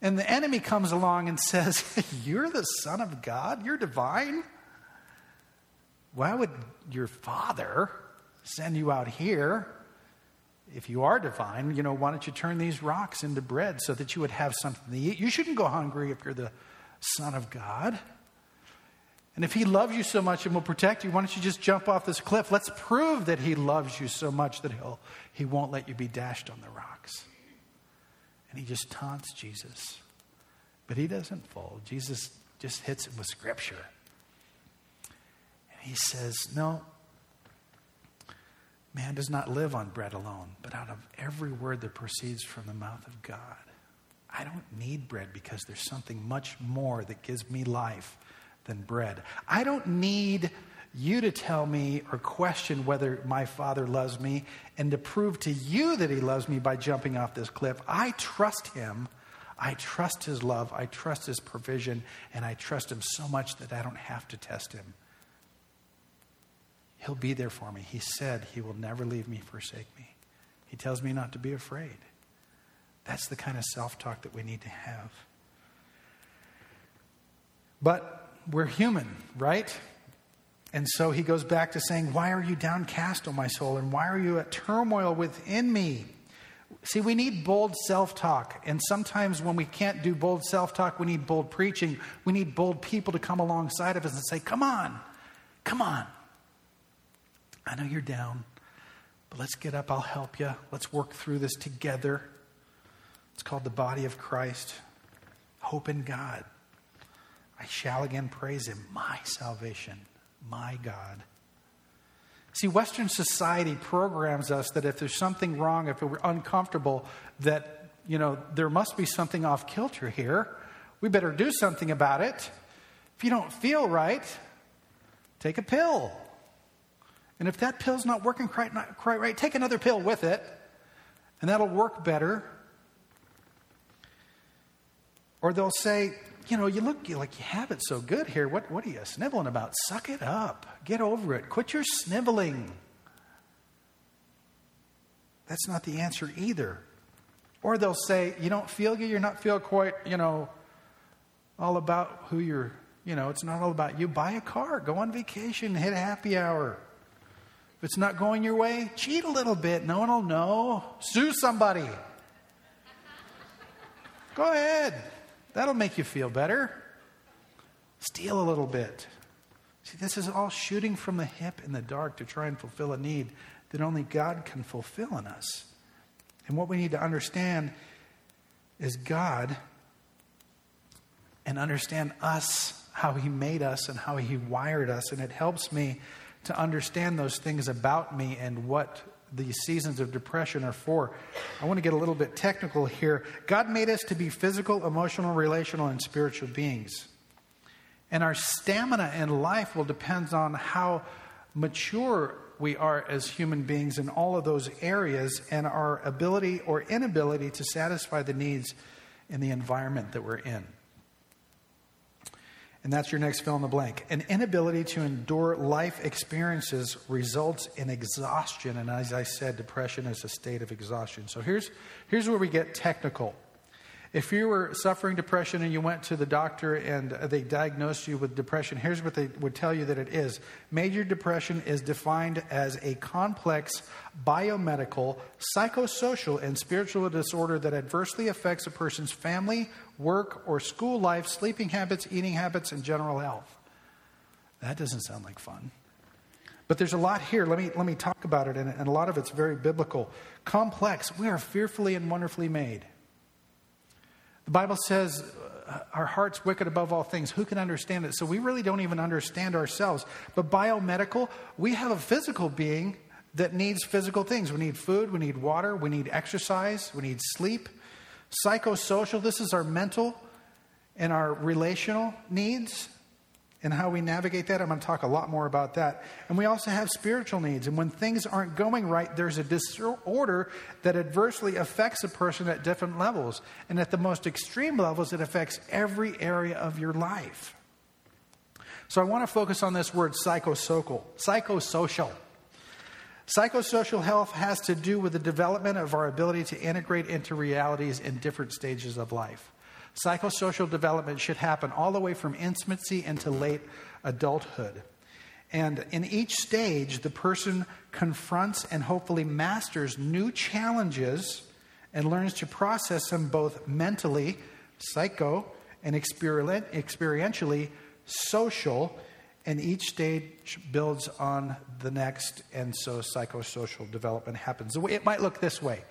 A: And the enemy comes along and says, *laughs* You're the Son of God? You're divine? Why would your father send you out here? if you are divine, you know, why don't you turn these rocks into bread so that you would have something to eat? You shouldn't go hungry if you're the Son of God. And if He loves you so much and will protect you, why don't you just jump off this cliff? Let's prove that He loves you so much that He'll, He won't let you be dashed on the rocks. And He just taunts Jesus. But He doesn't fold. Jesus just hits him with Scripture. And He says, No, Man does not live on bread alone, but out of every word that proceeds from the mouth of God. I don't need bread because there's something much more that gives me life than bread. I don't need you to tell me or question whether my Father loves me and to prove to you that He loves me by jumping off this cliff. I trust Him. I trust His love. I trust His provision. And I trust Him so much that I don't have to test Him. He'll be there for me. He said he will never leave me, forsake me. He tells me not to be afraid. That's the kind of self talk that we need to have. But we're human, right? And so he goes back to saying, Why are you downcast, O my soul? And why are you at turmoil within me? See, we need bold self talk. And sometimes when we can't do bold self talk, we need bold preaching. We need bold people to come alongside of us and say, Come on, come on. I know you're down, but let's get up. I'll help you. Let's work through this together. It's called the body of Christ. Hope in God. I shall again praise him, my salvation, my God. See, Western society programs us that if there's something wrong, if we're uncomfortable, that, you know, there must be something off kilter here. We better do something about it. If you don't feel right, take a pill. And if that pill's not working quite, not quite right, take another pill with it, and that'll work better. Or they'll say, you know, you look like you have it so good here. What, what are you sniveling about? Suck it up. Get over it. Quit your sniveling. That's not the answer either. Or they'll say, you don't feel good, you're not feel quite, you know, all about who you're, you know, it's not all about you. Buy a car, go on vacation, hit a happy hour. If it's not going your way, cheat a little bit. No one will know. Sue somebody. *laughs* Go ahead. That'll make you feel better. Steal a little bit. See, this is all shooting from the hip in the dark to try and fulfill a need that only God can fulfill in us. And what we need to understand is God and understand us, how He made us and how He wired us. And it helps me to understand those things about me and what these seasons of depression are for. I want to get a little bit technical here. God made us to be physical, emotional, relational, and spiritual beings. And our stamina in life will depend on how mature we are as human beings in all of those areas and our ability or inability to satisfy the needs in the environment that we're in. And that's your next fill in the blank. An inability to endure life experiences results in exhaustion. And as I said, depression is a state of exhaustion. So here's, here's where we get technical. If you were suffering depression and you went to the doctor and they diagnosed you with depression, here's what they would tell you that it is. Major depression is defined as a complex biomedical, psychosocial, and spiritual disorder that adversely affects a person's family, work, or school life, sleeping habits, eating habits, and general health. That doesn't sound like fun. But there's a lot here. Let me, let me talk about it, and, a lot of it's very biblical. Complex. We are fearfully and wonderfully made. The Bible says uh, our heart's wicked above all things. Who can understand it? So we really don't even understand ourselves. But biomedical, we have a physical being that needs physical things. We need food, we need water, we need exercise, we need sleep. Psychosocial, this is our mental and our relational needs and how we navigate that. I'm going to talk a lot more about that. And we also have spiritual needs. And when things aren't going right, there's a disorder that adversely affects a person at different levels. And at the most extreme levels, it affects every area of your life. So I want to focus on this word psychosocial. Psychosocial. Psychosocial health has to do with the development of our ability to integrate into realities in different stages of life. Psychosocial development should happen all the way from infancy into late adulthood. And in each stage, the person confronts and hopefully masters new challenges and learns to process them both mentally, psycho, and experientially, social. And each stage builds on the next, and so psychosocial development happens. It might look this way.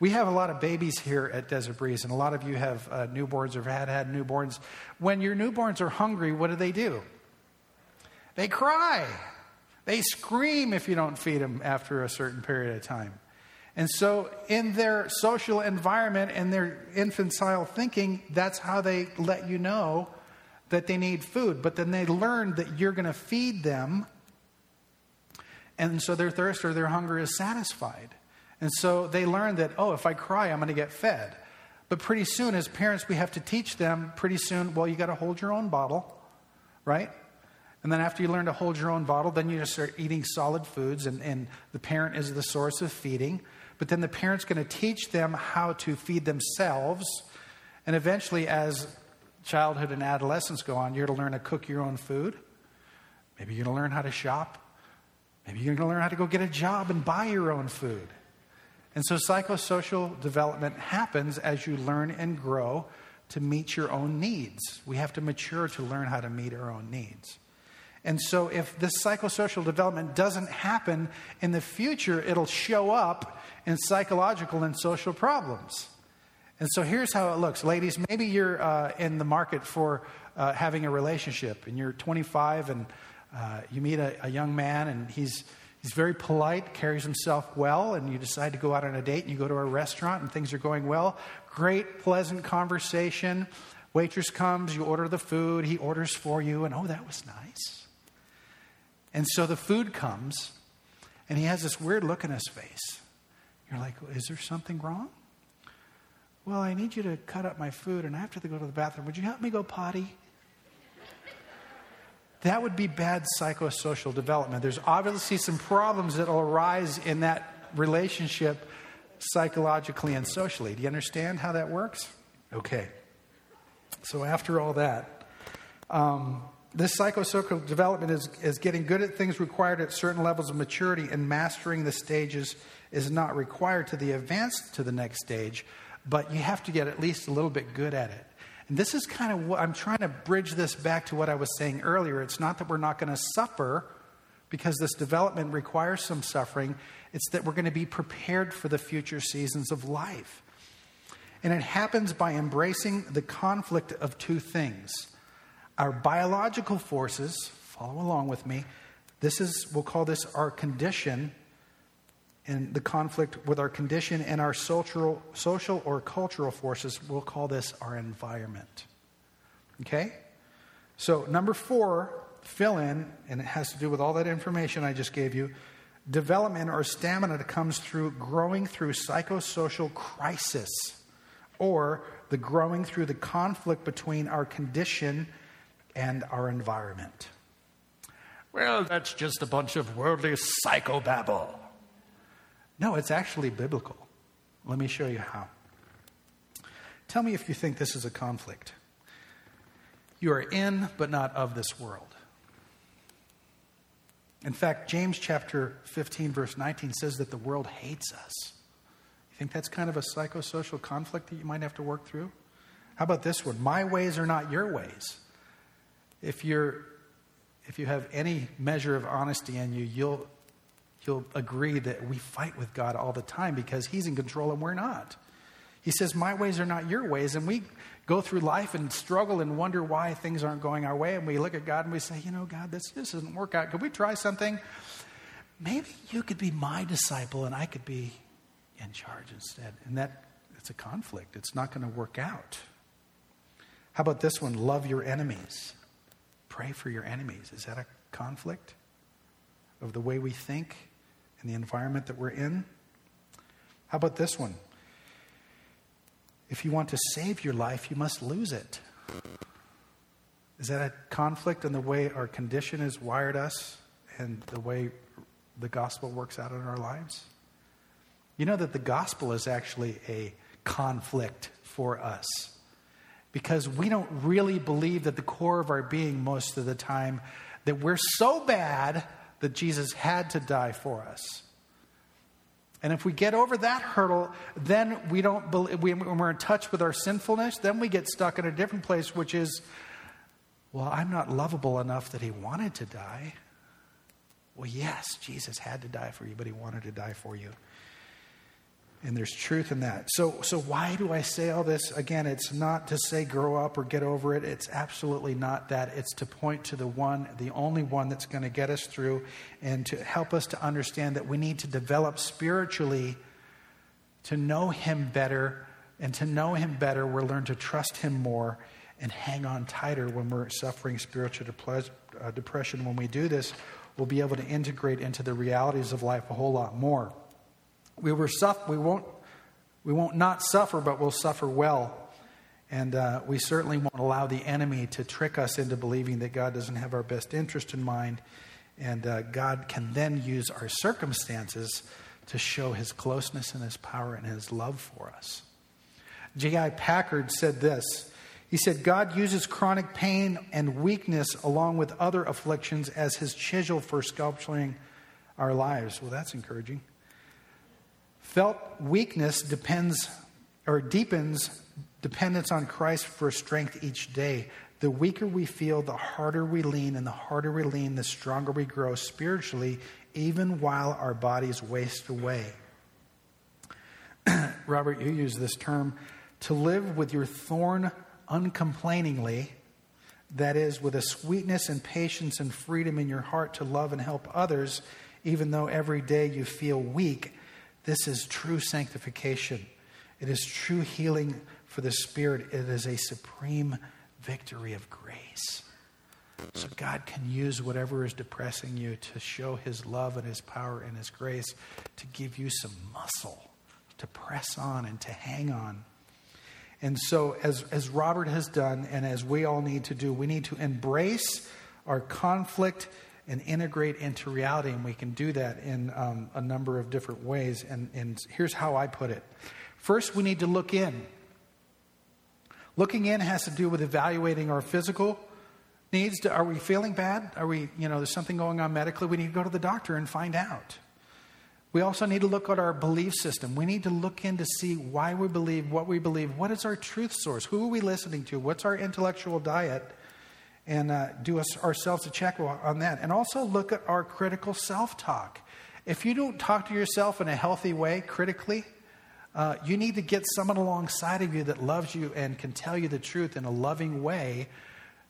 A: We have a lot of babies here at Desert Breeze, and a lot of you have uh, newborns or had had newborns. When your newborns are hungry, what do they do? They cry. They scream if you don't feed them after a certain period of time. And so, in their social environment and their infantile thinking, that's how they let you know that they need food, but then they learn that you're going to feed them, and so their thirst or their hunger is satisfied. And so they learn that, oh, if I cry, I'm going to get fed. But pretty soon, as parents, we have to teach them pretty soon, well, you got to hold your own bottle, right? And then after you learn to hold your own bottle, then you just start eating solid foods, and, and the parent is the source of feeding. But then the parent's going to teach them how to feed themselves. And eventually, as childhood and adolescence go on, you're to learn to cook your own food. Maybe you're going to learn how to shop. Maybe you're going to learn how to go get a job and buy your own food. And so psychosocial development happens as you learn and grow to meet your own needs. We have to mature to learn how to meet our own needs. And so, if this psychosocial development doesn't happen in the future, it'll show up in psychological and social problems. And so here's how it looks. Ladies, maybe you're uh, in the market for uh, having a relationship and you're 25 and uh, you meet a, a, young man and he's, he's very polite, carries himself well, and you decide to go out on a date and you go to a restaurant and things are going well. Great, pleasant conversation. Waitress comes, you order the food, he orders for you, and oh, that was nice. And so the food comes, and he has this weird look in his face. You're like, is there something wrong? Well, I need you to cut up my food and I have to go to the bathroom. Would you help me go potty? That would be bad psychosocial development. There's obviously some problems that will arise in that relationship psychologically and socially. Do you understand how that works? Okay. So, after all that, um, this psychosocial development is, is getting good at things required at certain levels of maturity, and mastering the stages is not required to the advance to the next stage, but you have to get at least a little bit good at it. And this is kind of what I'm trying to bridge this back to what I was saying earlier. It's not that we're not going to suffer because this development requires some suffering, it's that we're going to be prepared for the future seasons of life. And it happens by embracing the conflict of two things our biological forces, follow along with me. This is, we'll call this our condition, and the conflict with our condition and our social, social or cultural forces, we'll call this our environment. Okay? So, number four, fill in, and it has to do with all that information I just gave you. Development or stamina comes through growing through psychosocial crisis or the growing through the conflict between our condition and our environment. Well, that's just a bunch of worldly psychobabble. No, it's actually biblical. Let me show you how. Tell me if you think this is a conflict. You are in, but not of this world. In fact, James chapter 15, verse 19 says that the world hates us. You think that's kind of a psychosocial conflict that you might have to work through? How about this one? My ways are not your ways if you're if you have any measure of honesty in you, you'll you'll agree that we fight with God all the time because He's in control and we're not. He says, My ways are not your ways. And we go through life and struggle and wonder why things aren't going our way. And we look at God and we say, You know, God, this, this doesn't work out. Could we try something? Maybe you could be my disciple and I could be in charge instead. And that it's a conflict. It's not going to work out. How about this one? Love your enemies. Pray for your enemies. Is that a conflict of the way we think and the environment that we're in? How about this one? If you want to save your life, you must lose it. Is that a conflict in the way our condition has wired us and the way the gospel works out in our lives? You know that the gospel is actually a conflict for us because we don't really believe that the core of our being most of the time that we're so bad that Jesus had to die for us. And if we get over that hurdle, then we don't believe, when we're in touch with our sinfulness, then we get stuck in a different place, which is, well, I'm not lovable enough that he wanted to die. Well, yes, Jesus had to die for you, but he wanted to die for you. And there's truth in that. So, so why do I say all this? Again, it's not to say grow up or get over it. It's absolutely not that. It's to point to the one, the only one that's going to get us through and to help us to understand that we need to develop spiritually to know Him better. And to know Him better, we'll learn to trust Him more and hang on tighter when we're suffering spiritual uh, depression. When we do this, we'll be able to integrate into the realities of life a whole lot more. We, were suff- we, won't, we won't not suffer, but we'll suffer well. And uh, we certainly won't allow the enemy to trick us into believing that God doesn't have our best interest in mind. And uh, God can then use our circumstances to show his closeness and his power and his love for us. J.I. Packer said this. He said, God uses chronic pain and weakness along with other afflictions as his chisel for sculpturing our lives. Well, that's encouraging. Felt weakness depends or deepens dependence on Christ for strength each day. The weaker we feel, the harder we lean, and the harder we lean, the stronger we grow spiritually, even while our bodies waste away. *clears throat* Robert, you use this term to live with your thorn uncomplainingly, that is, with a sweetness and patience and freedom in your heart to love and help others, even though every day you feel weak this is true sanctification. It is true healing for the spirit. It is a supreme victory of grace. So God can use whatever is depressing you to show his love and his power and his grace to give you some muscle to press on and to hang on. And so, as, as Robert has done, and as we all need to do, we need to embrace our conflict and integrate into reality. And we can do that in um, a number of different ways. And, and here's how I put it first, we need to look in. Looking in has to do with evaluating our physical needs. Are we feeling bad? Are we, you know, there's something going on medically? We need to go to the doctor and find out. We also need to look at our belief system. We need to look in to see why we believe, what we believe, what is our truth source, who are we listening to, what's our intellectual diet, and uh, do us, ourselves a check on that. And also look at our critical self talk. If you don't talk to yourself in a healthy way, critically, uh, you need to get someone alongside of you that loves you and can tell you the truth in a loving way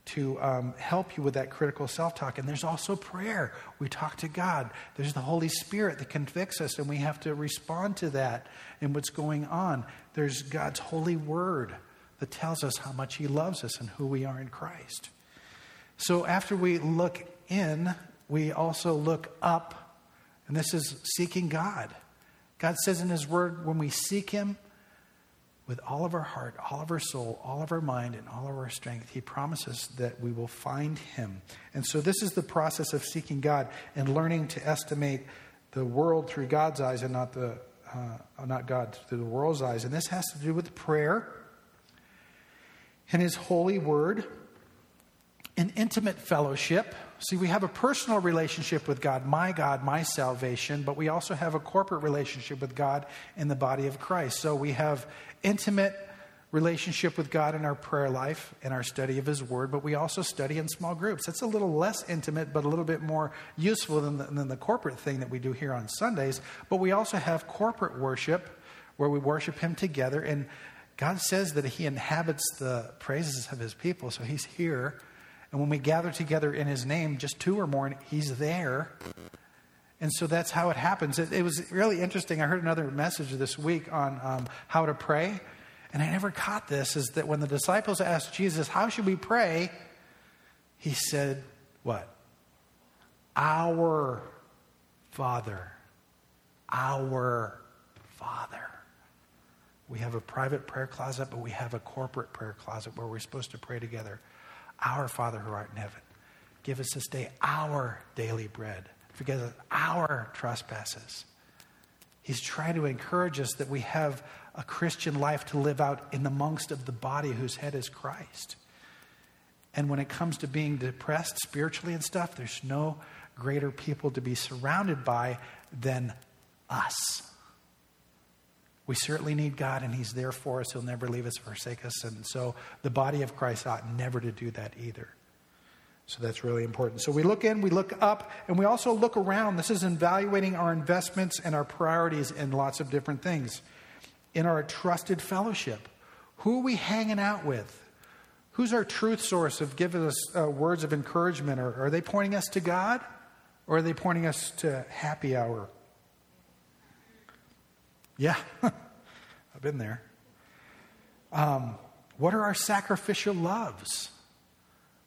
A: to um, help you with that critical self talk. And there's also prayer. We talk to God. There's the Holy Spirit that convicts us, and we have to respond to that and what's going on. There's God's holy word that tells us how much He loves us and who we are in Christ. So after we look in, we also look up, and this is seeking God. God says in His Word, when we seek Him with all of our heart, all of our soul, all of our mind, and all of our strength, He promises that we will find Him. And so this is the process of seeking God and learning to estimate the world through God's eyes and not the uh, not God through the world's eyes. And this has to do with prayer and His holy Word an intimate fellowship. See, we have a personal relationship with God, my God, my salvation, but we also have a corporate relationship with God in the body of Christ. So we have intimate relationship with God in our prayer life and our study of His Word, but we also study in small groups. That's a little less intimate, but a little bit more useful than the, than the corporate thing that we do here on Sundays. But we also have corporate worship where we worship Him together. And God says that He inhabits the praises of His people, so He's here and when we gather together in his name, just two or more, he's there. And so that's how it happens. It, it was really interesting. I heard another message this week on um, how to pray. And I never caught this is that when the disciples asked Jesus, How should we pray? He said, What? Our Father. Our Father. We have a private prayer closet, but we have a corporate prayer closet where we're supposed to pray together. Our Father who art in heaven, give us this day our daily bread. Forgive us our trespasses. He's trying to encourage us that we have a Christian life to live out in the amongst of the body whose head is Christ. And when it comes to being depressed spiritually and stuff, there's no greater people to be surrounded by than us. We certainly need God, and He's there for us. He'll never leave us, forsake us. And so the body of Christ ought never to do that either. So that's really important. So we look in, we look up, and we also look around. This is evaluating our investments and our priorities in lots of different things. In our trusted fellowship, who are we hanging out with? Who's our truth source of giving us uh, words of encouragement? Or are they pointing us to God? Or are they pointing us to happy hour? Yeah, *laughs* I've been there. Um, what are our sacrificial loves?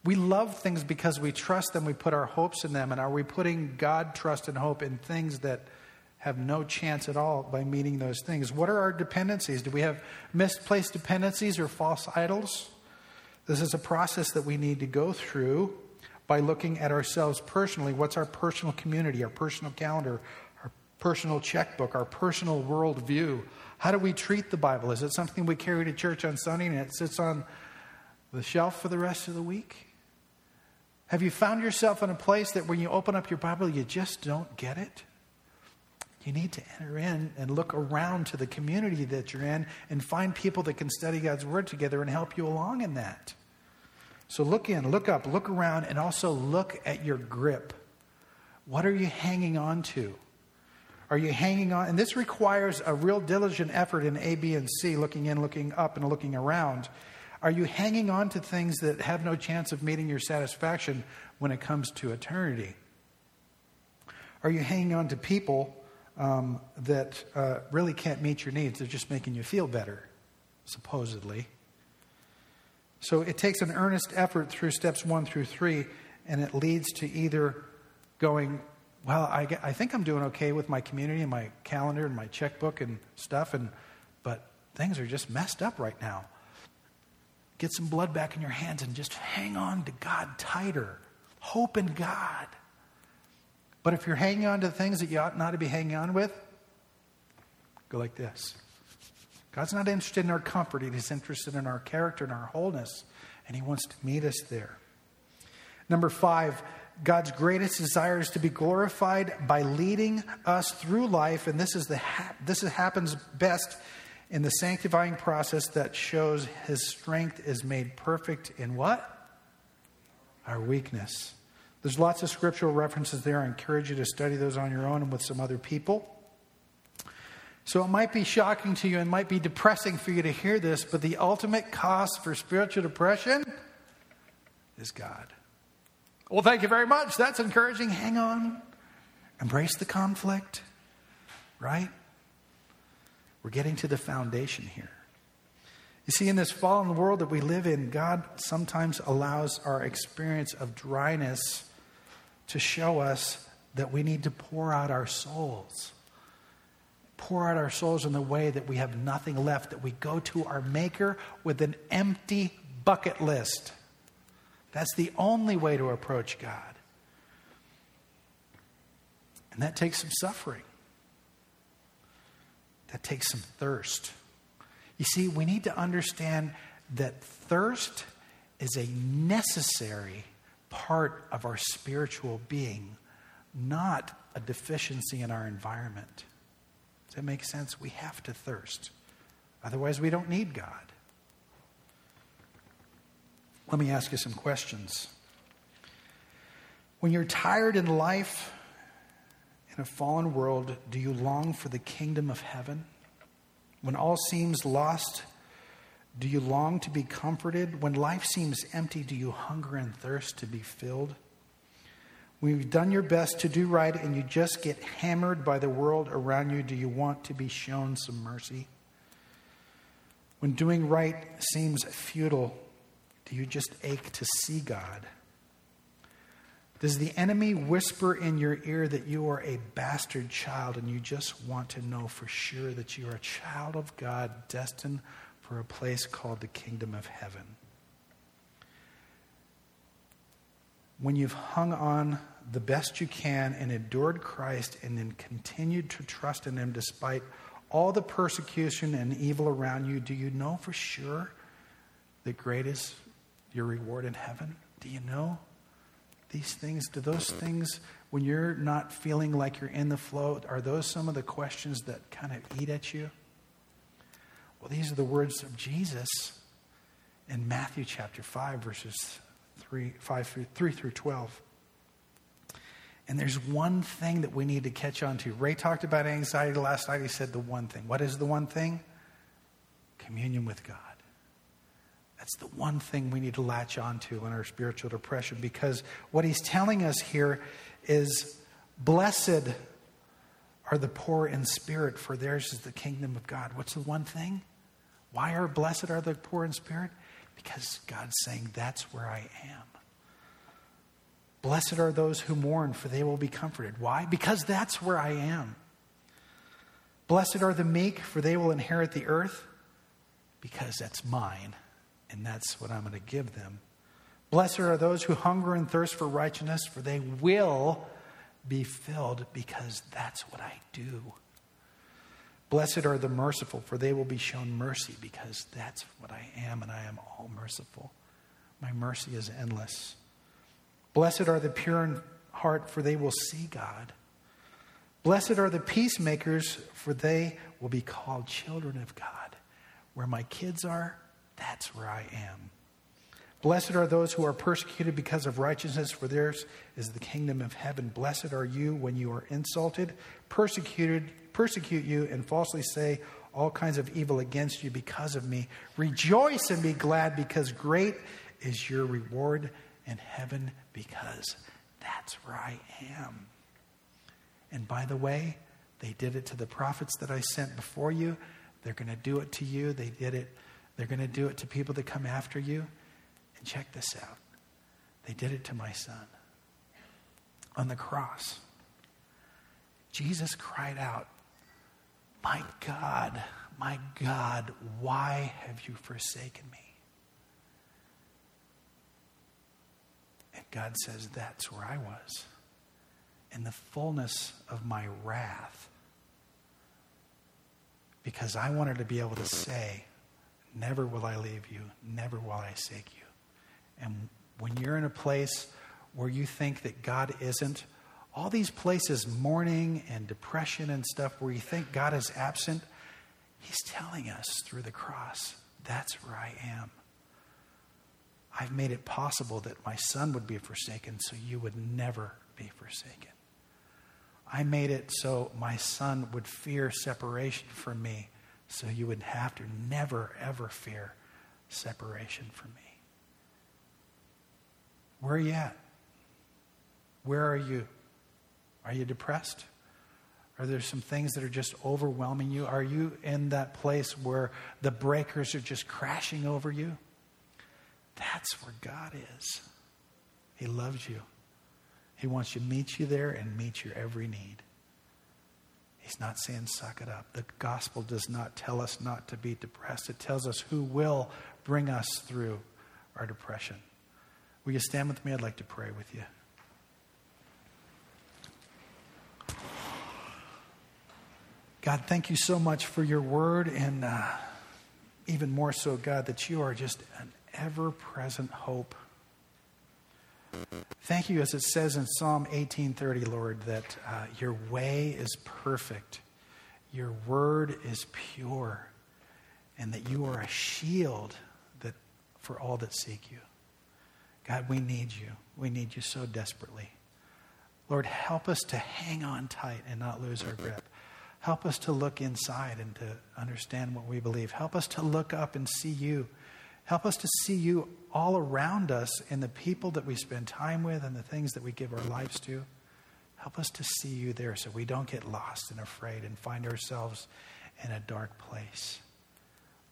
A: We love things because we trust them, we put our hopes in them. And are we putting God, trust, and hope in things that have no chance at all by meeting those things? What are our dependencies? Do we have misplaced dependencies or false idols? This is a process that we need to go through by looking at ourselves personally. What's our personal community, our personal calendar, personal checkbook, our personal worldview? How do we treat the Bible? Is it something we carry to church on Sunday and it sits on the shelf for the rest of the week? Have you found yourself in a place that when you open up your Bible, you just don't get it? You need to enter in and look around to the community that you're in and find people that can study God's Word together and help you along in that. So look in, look up, look around, and also look at your grip. What are you hanging on to? Are you hanging on? And this requires a real diligent effort in A, B, and C, looking in, looking up, and looking around. Are you hanging on to things that have no chance of meeting your satisfaction when it comes to eternity? Are you hanging on to people um, that uh, really can't meet your needs? They're just making you feel better, supposedly. So it takes an earnest effort through steps one through three, and it leads to either going, well, I, I think I'm doing okay with my community and my calendar and my checkbook and stuff, and but things are just messed up right now. Get some blood back in your hands and just hang on to God tighter. Hope in God. But if you're hanging on to things that you ought not to be hanging on with, go like this. God's not interested in our comfort, He's interested in our character and our wholeness, and He wants to meet us there. Number five, God's greatest desire is to be glorified by leading us through life, and this is the ha- this happens best in the sanctifying process that shows his strength is made perfect in what? Our weakness. There's lots of scriptural references there. I encourage you to study those on your own and with some other people. So it might be shocking to you and might be depressing for you to hear this, but the ultimate cost for spiritual depression is God. Well, thank you very much. That's encouraging. Hang on. Embrace the conflict, right? We're getting to the foundation here. You see, in this fallen world that we live in, God sometimes allows our experience of dryness to show us that we need to pour out our souls. Pour out our souls in the way that we have nothing left, that we go to our Maker with an empty bucket list. That's the only way to approach God. And that takes some suffering that takes some thirst. You see, we need to understand that thirst is a necessary part of our spiritual being, not a deficiency in our environment. Does that make sense? We have to thirst. Otherwise, we don't need God. Let me ask you some questions. When you're tired in life, in a fallen world, do you long for the kingdom of heaven? When all seems lost, do you long to be comforted? When life seems empty, do you hunger and thirst to be filled? When you've done your best to do right and you just get hammered by the world around you, do you want to be shown some mercy? When doing right seems futile, do you just ache to see God? Does the enemy whisper in your ear that you are a bastard child and you just want to know for sure that you are a child of God destined for a place called the kingdom of heaven? When you've hung on the best you can and endured Christ and then continued to trust in Him despite all the persecution and evil around you, do you know for sure that great is your reward in heaven? Do you know these things? Do those things, when you're not feeling like you're in the flow, are those some of the questions that kind of eat at you? Well, these are the words of Jesus in Matthew chapter 5, verses 3, 5 through, 3 through 12. And there's one thing that we need to catch on to. Ray talked about anxiety last night. He said the one thing. What is the one thing? Communion with God. That's the one thing we need to latch onto in our spiritual depression because what he's telling us here is blessed are the poor in spirit, for theirs is the kingdom of God. What's the one thing? Why are blessed are the poor in spirit? Because God's saying, That's where I am. Blessed are those who mourn, for they will be comforted. Why? Because that's where I am. Blessed are the meek, for they will inherit the earth, because that's mine, and that's what I'm going to give them. Blessed are those who hunger and thirst for righteousness, for they will be filled, because that's what I do. Blessed are the merciful, for they will be shown mercy, because that's what I am, and I am all merciful. My mercy is endless. Blessed are the pure in heart, for they will see God. Blessed are the peacemakers, for they will be called children of God. Where my kids are, that's where I am. Blessed are those who are persecuted because of righteousness, for theirs is the kingdom of heaven. Blessed are you when you are insulted, persecuted persecute you and falsely say all kinds of evil against you because of me. Rejoice and be glad because great is your reward in heaven because that's where I am. And by the way, they did it to the prophets that I sent before you. They're going to do it to you. They did it. They're going to do it to people that come after you. And check this out. They did it to my son. On the cross, Jesus cried out, my God, my God, why have you forsaken me? And God says, That's where I was. In the fullness of my wrath. Because I wanted to be able to say, Never will I leave you, never will I forsake you. And when you're in a place where you think that God isn't, all these places, mourning and depression and stuff, where you think God is absent, He's telling us through the cross, that's where I am. I've made it possible that my son would be forsaken so you would never be forsaken. I made it so my son would fear separation from me so you would have to never, ever fear separation from me. Where are you at? Where are you? Are you depressed? Are there some things that are just overwhelming you? Are you in that place where the breakers are just crashing over you? That's where God is. He loves you. He wants to meet you there and meet your every need. He's not saying suck it up. The gospel does not tell us not to be depressed, it tells us who will bring us through our depression. Will you stand with me? I'd like to pray with you. God, thank you so much for your word, and uh, even more so, God, that you are just an ever present hope. Thank you, as it says in Psalm 18:30, Lord, that uh, your way is perfect, your word is pure, and that you are a shield that for all that seek you. God, we need you. We need you so desperately. Lord, help us to hang on tight and not lose our grip. Help us to look inside and to understand what we believe. Help us to look up and see you. Help us to see you all around us in the people that we spend time with and the things that we give our lives to. Help us to see you there so we don't get lost and afraid and find ourselves in a dark place.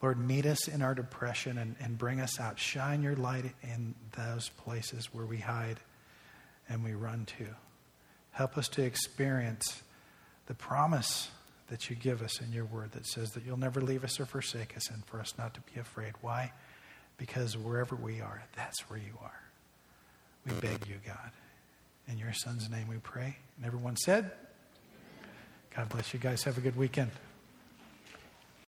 A: Lord, meet us in our depression and, and bring us out. Shine your light in those places where we hide and we run to. Help us to experience the promise that you give us in your word that says that you'll never leave us or forsake us and for us not to be afraid. Why? Because wherever we are, that's where you are. We beg you, God. In your son's name we pray. And everyone said, God bless you guys. Have a good weekend.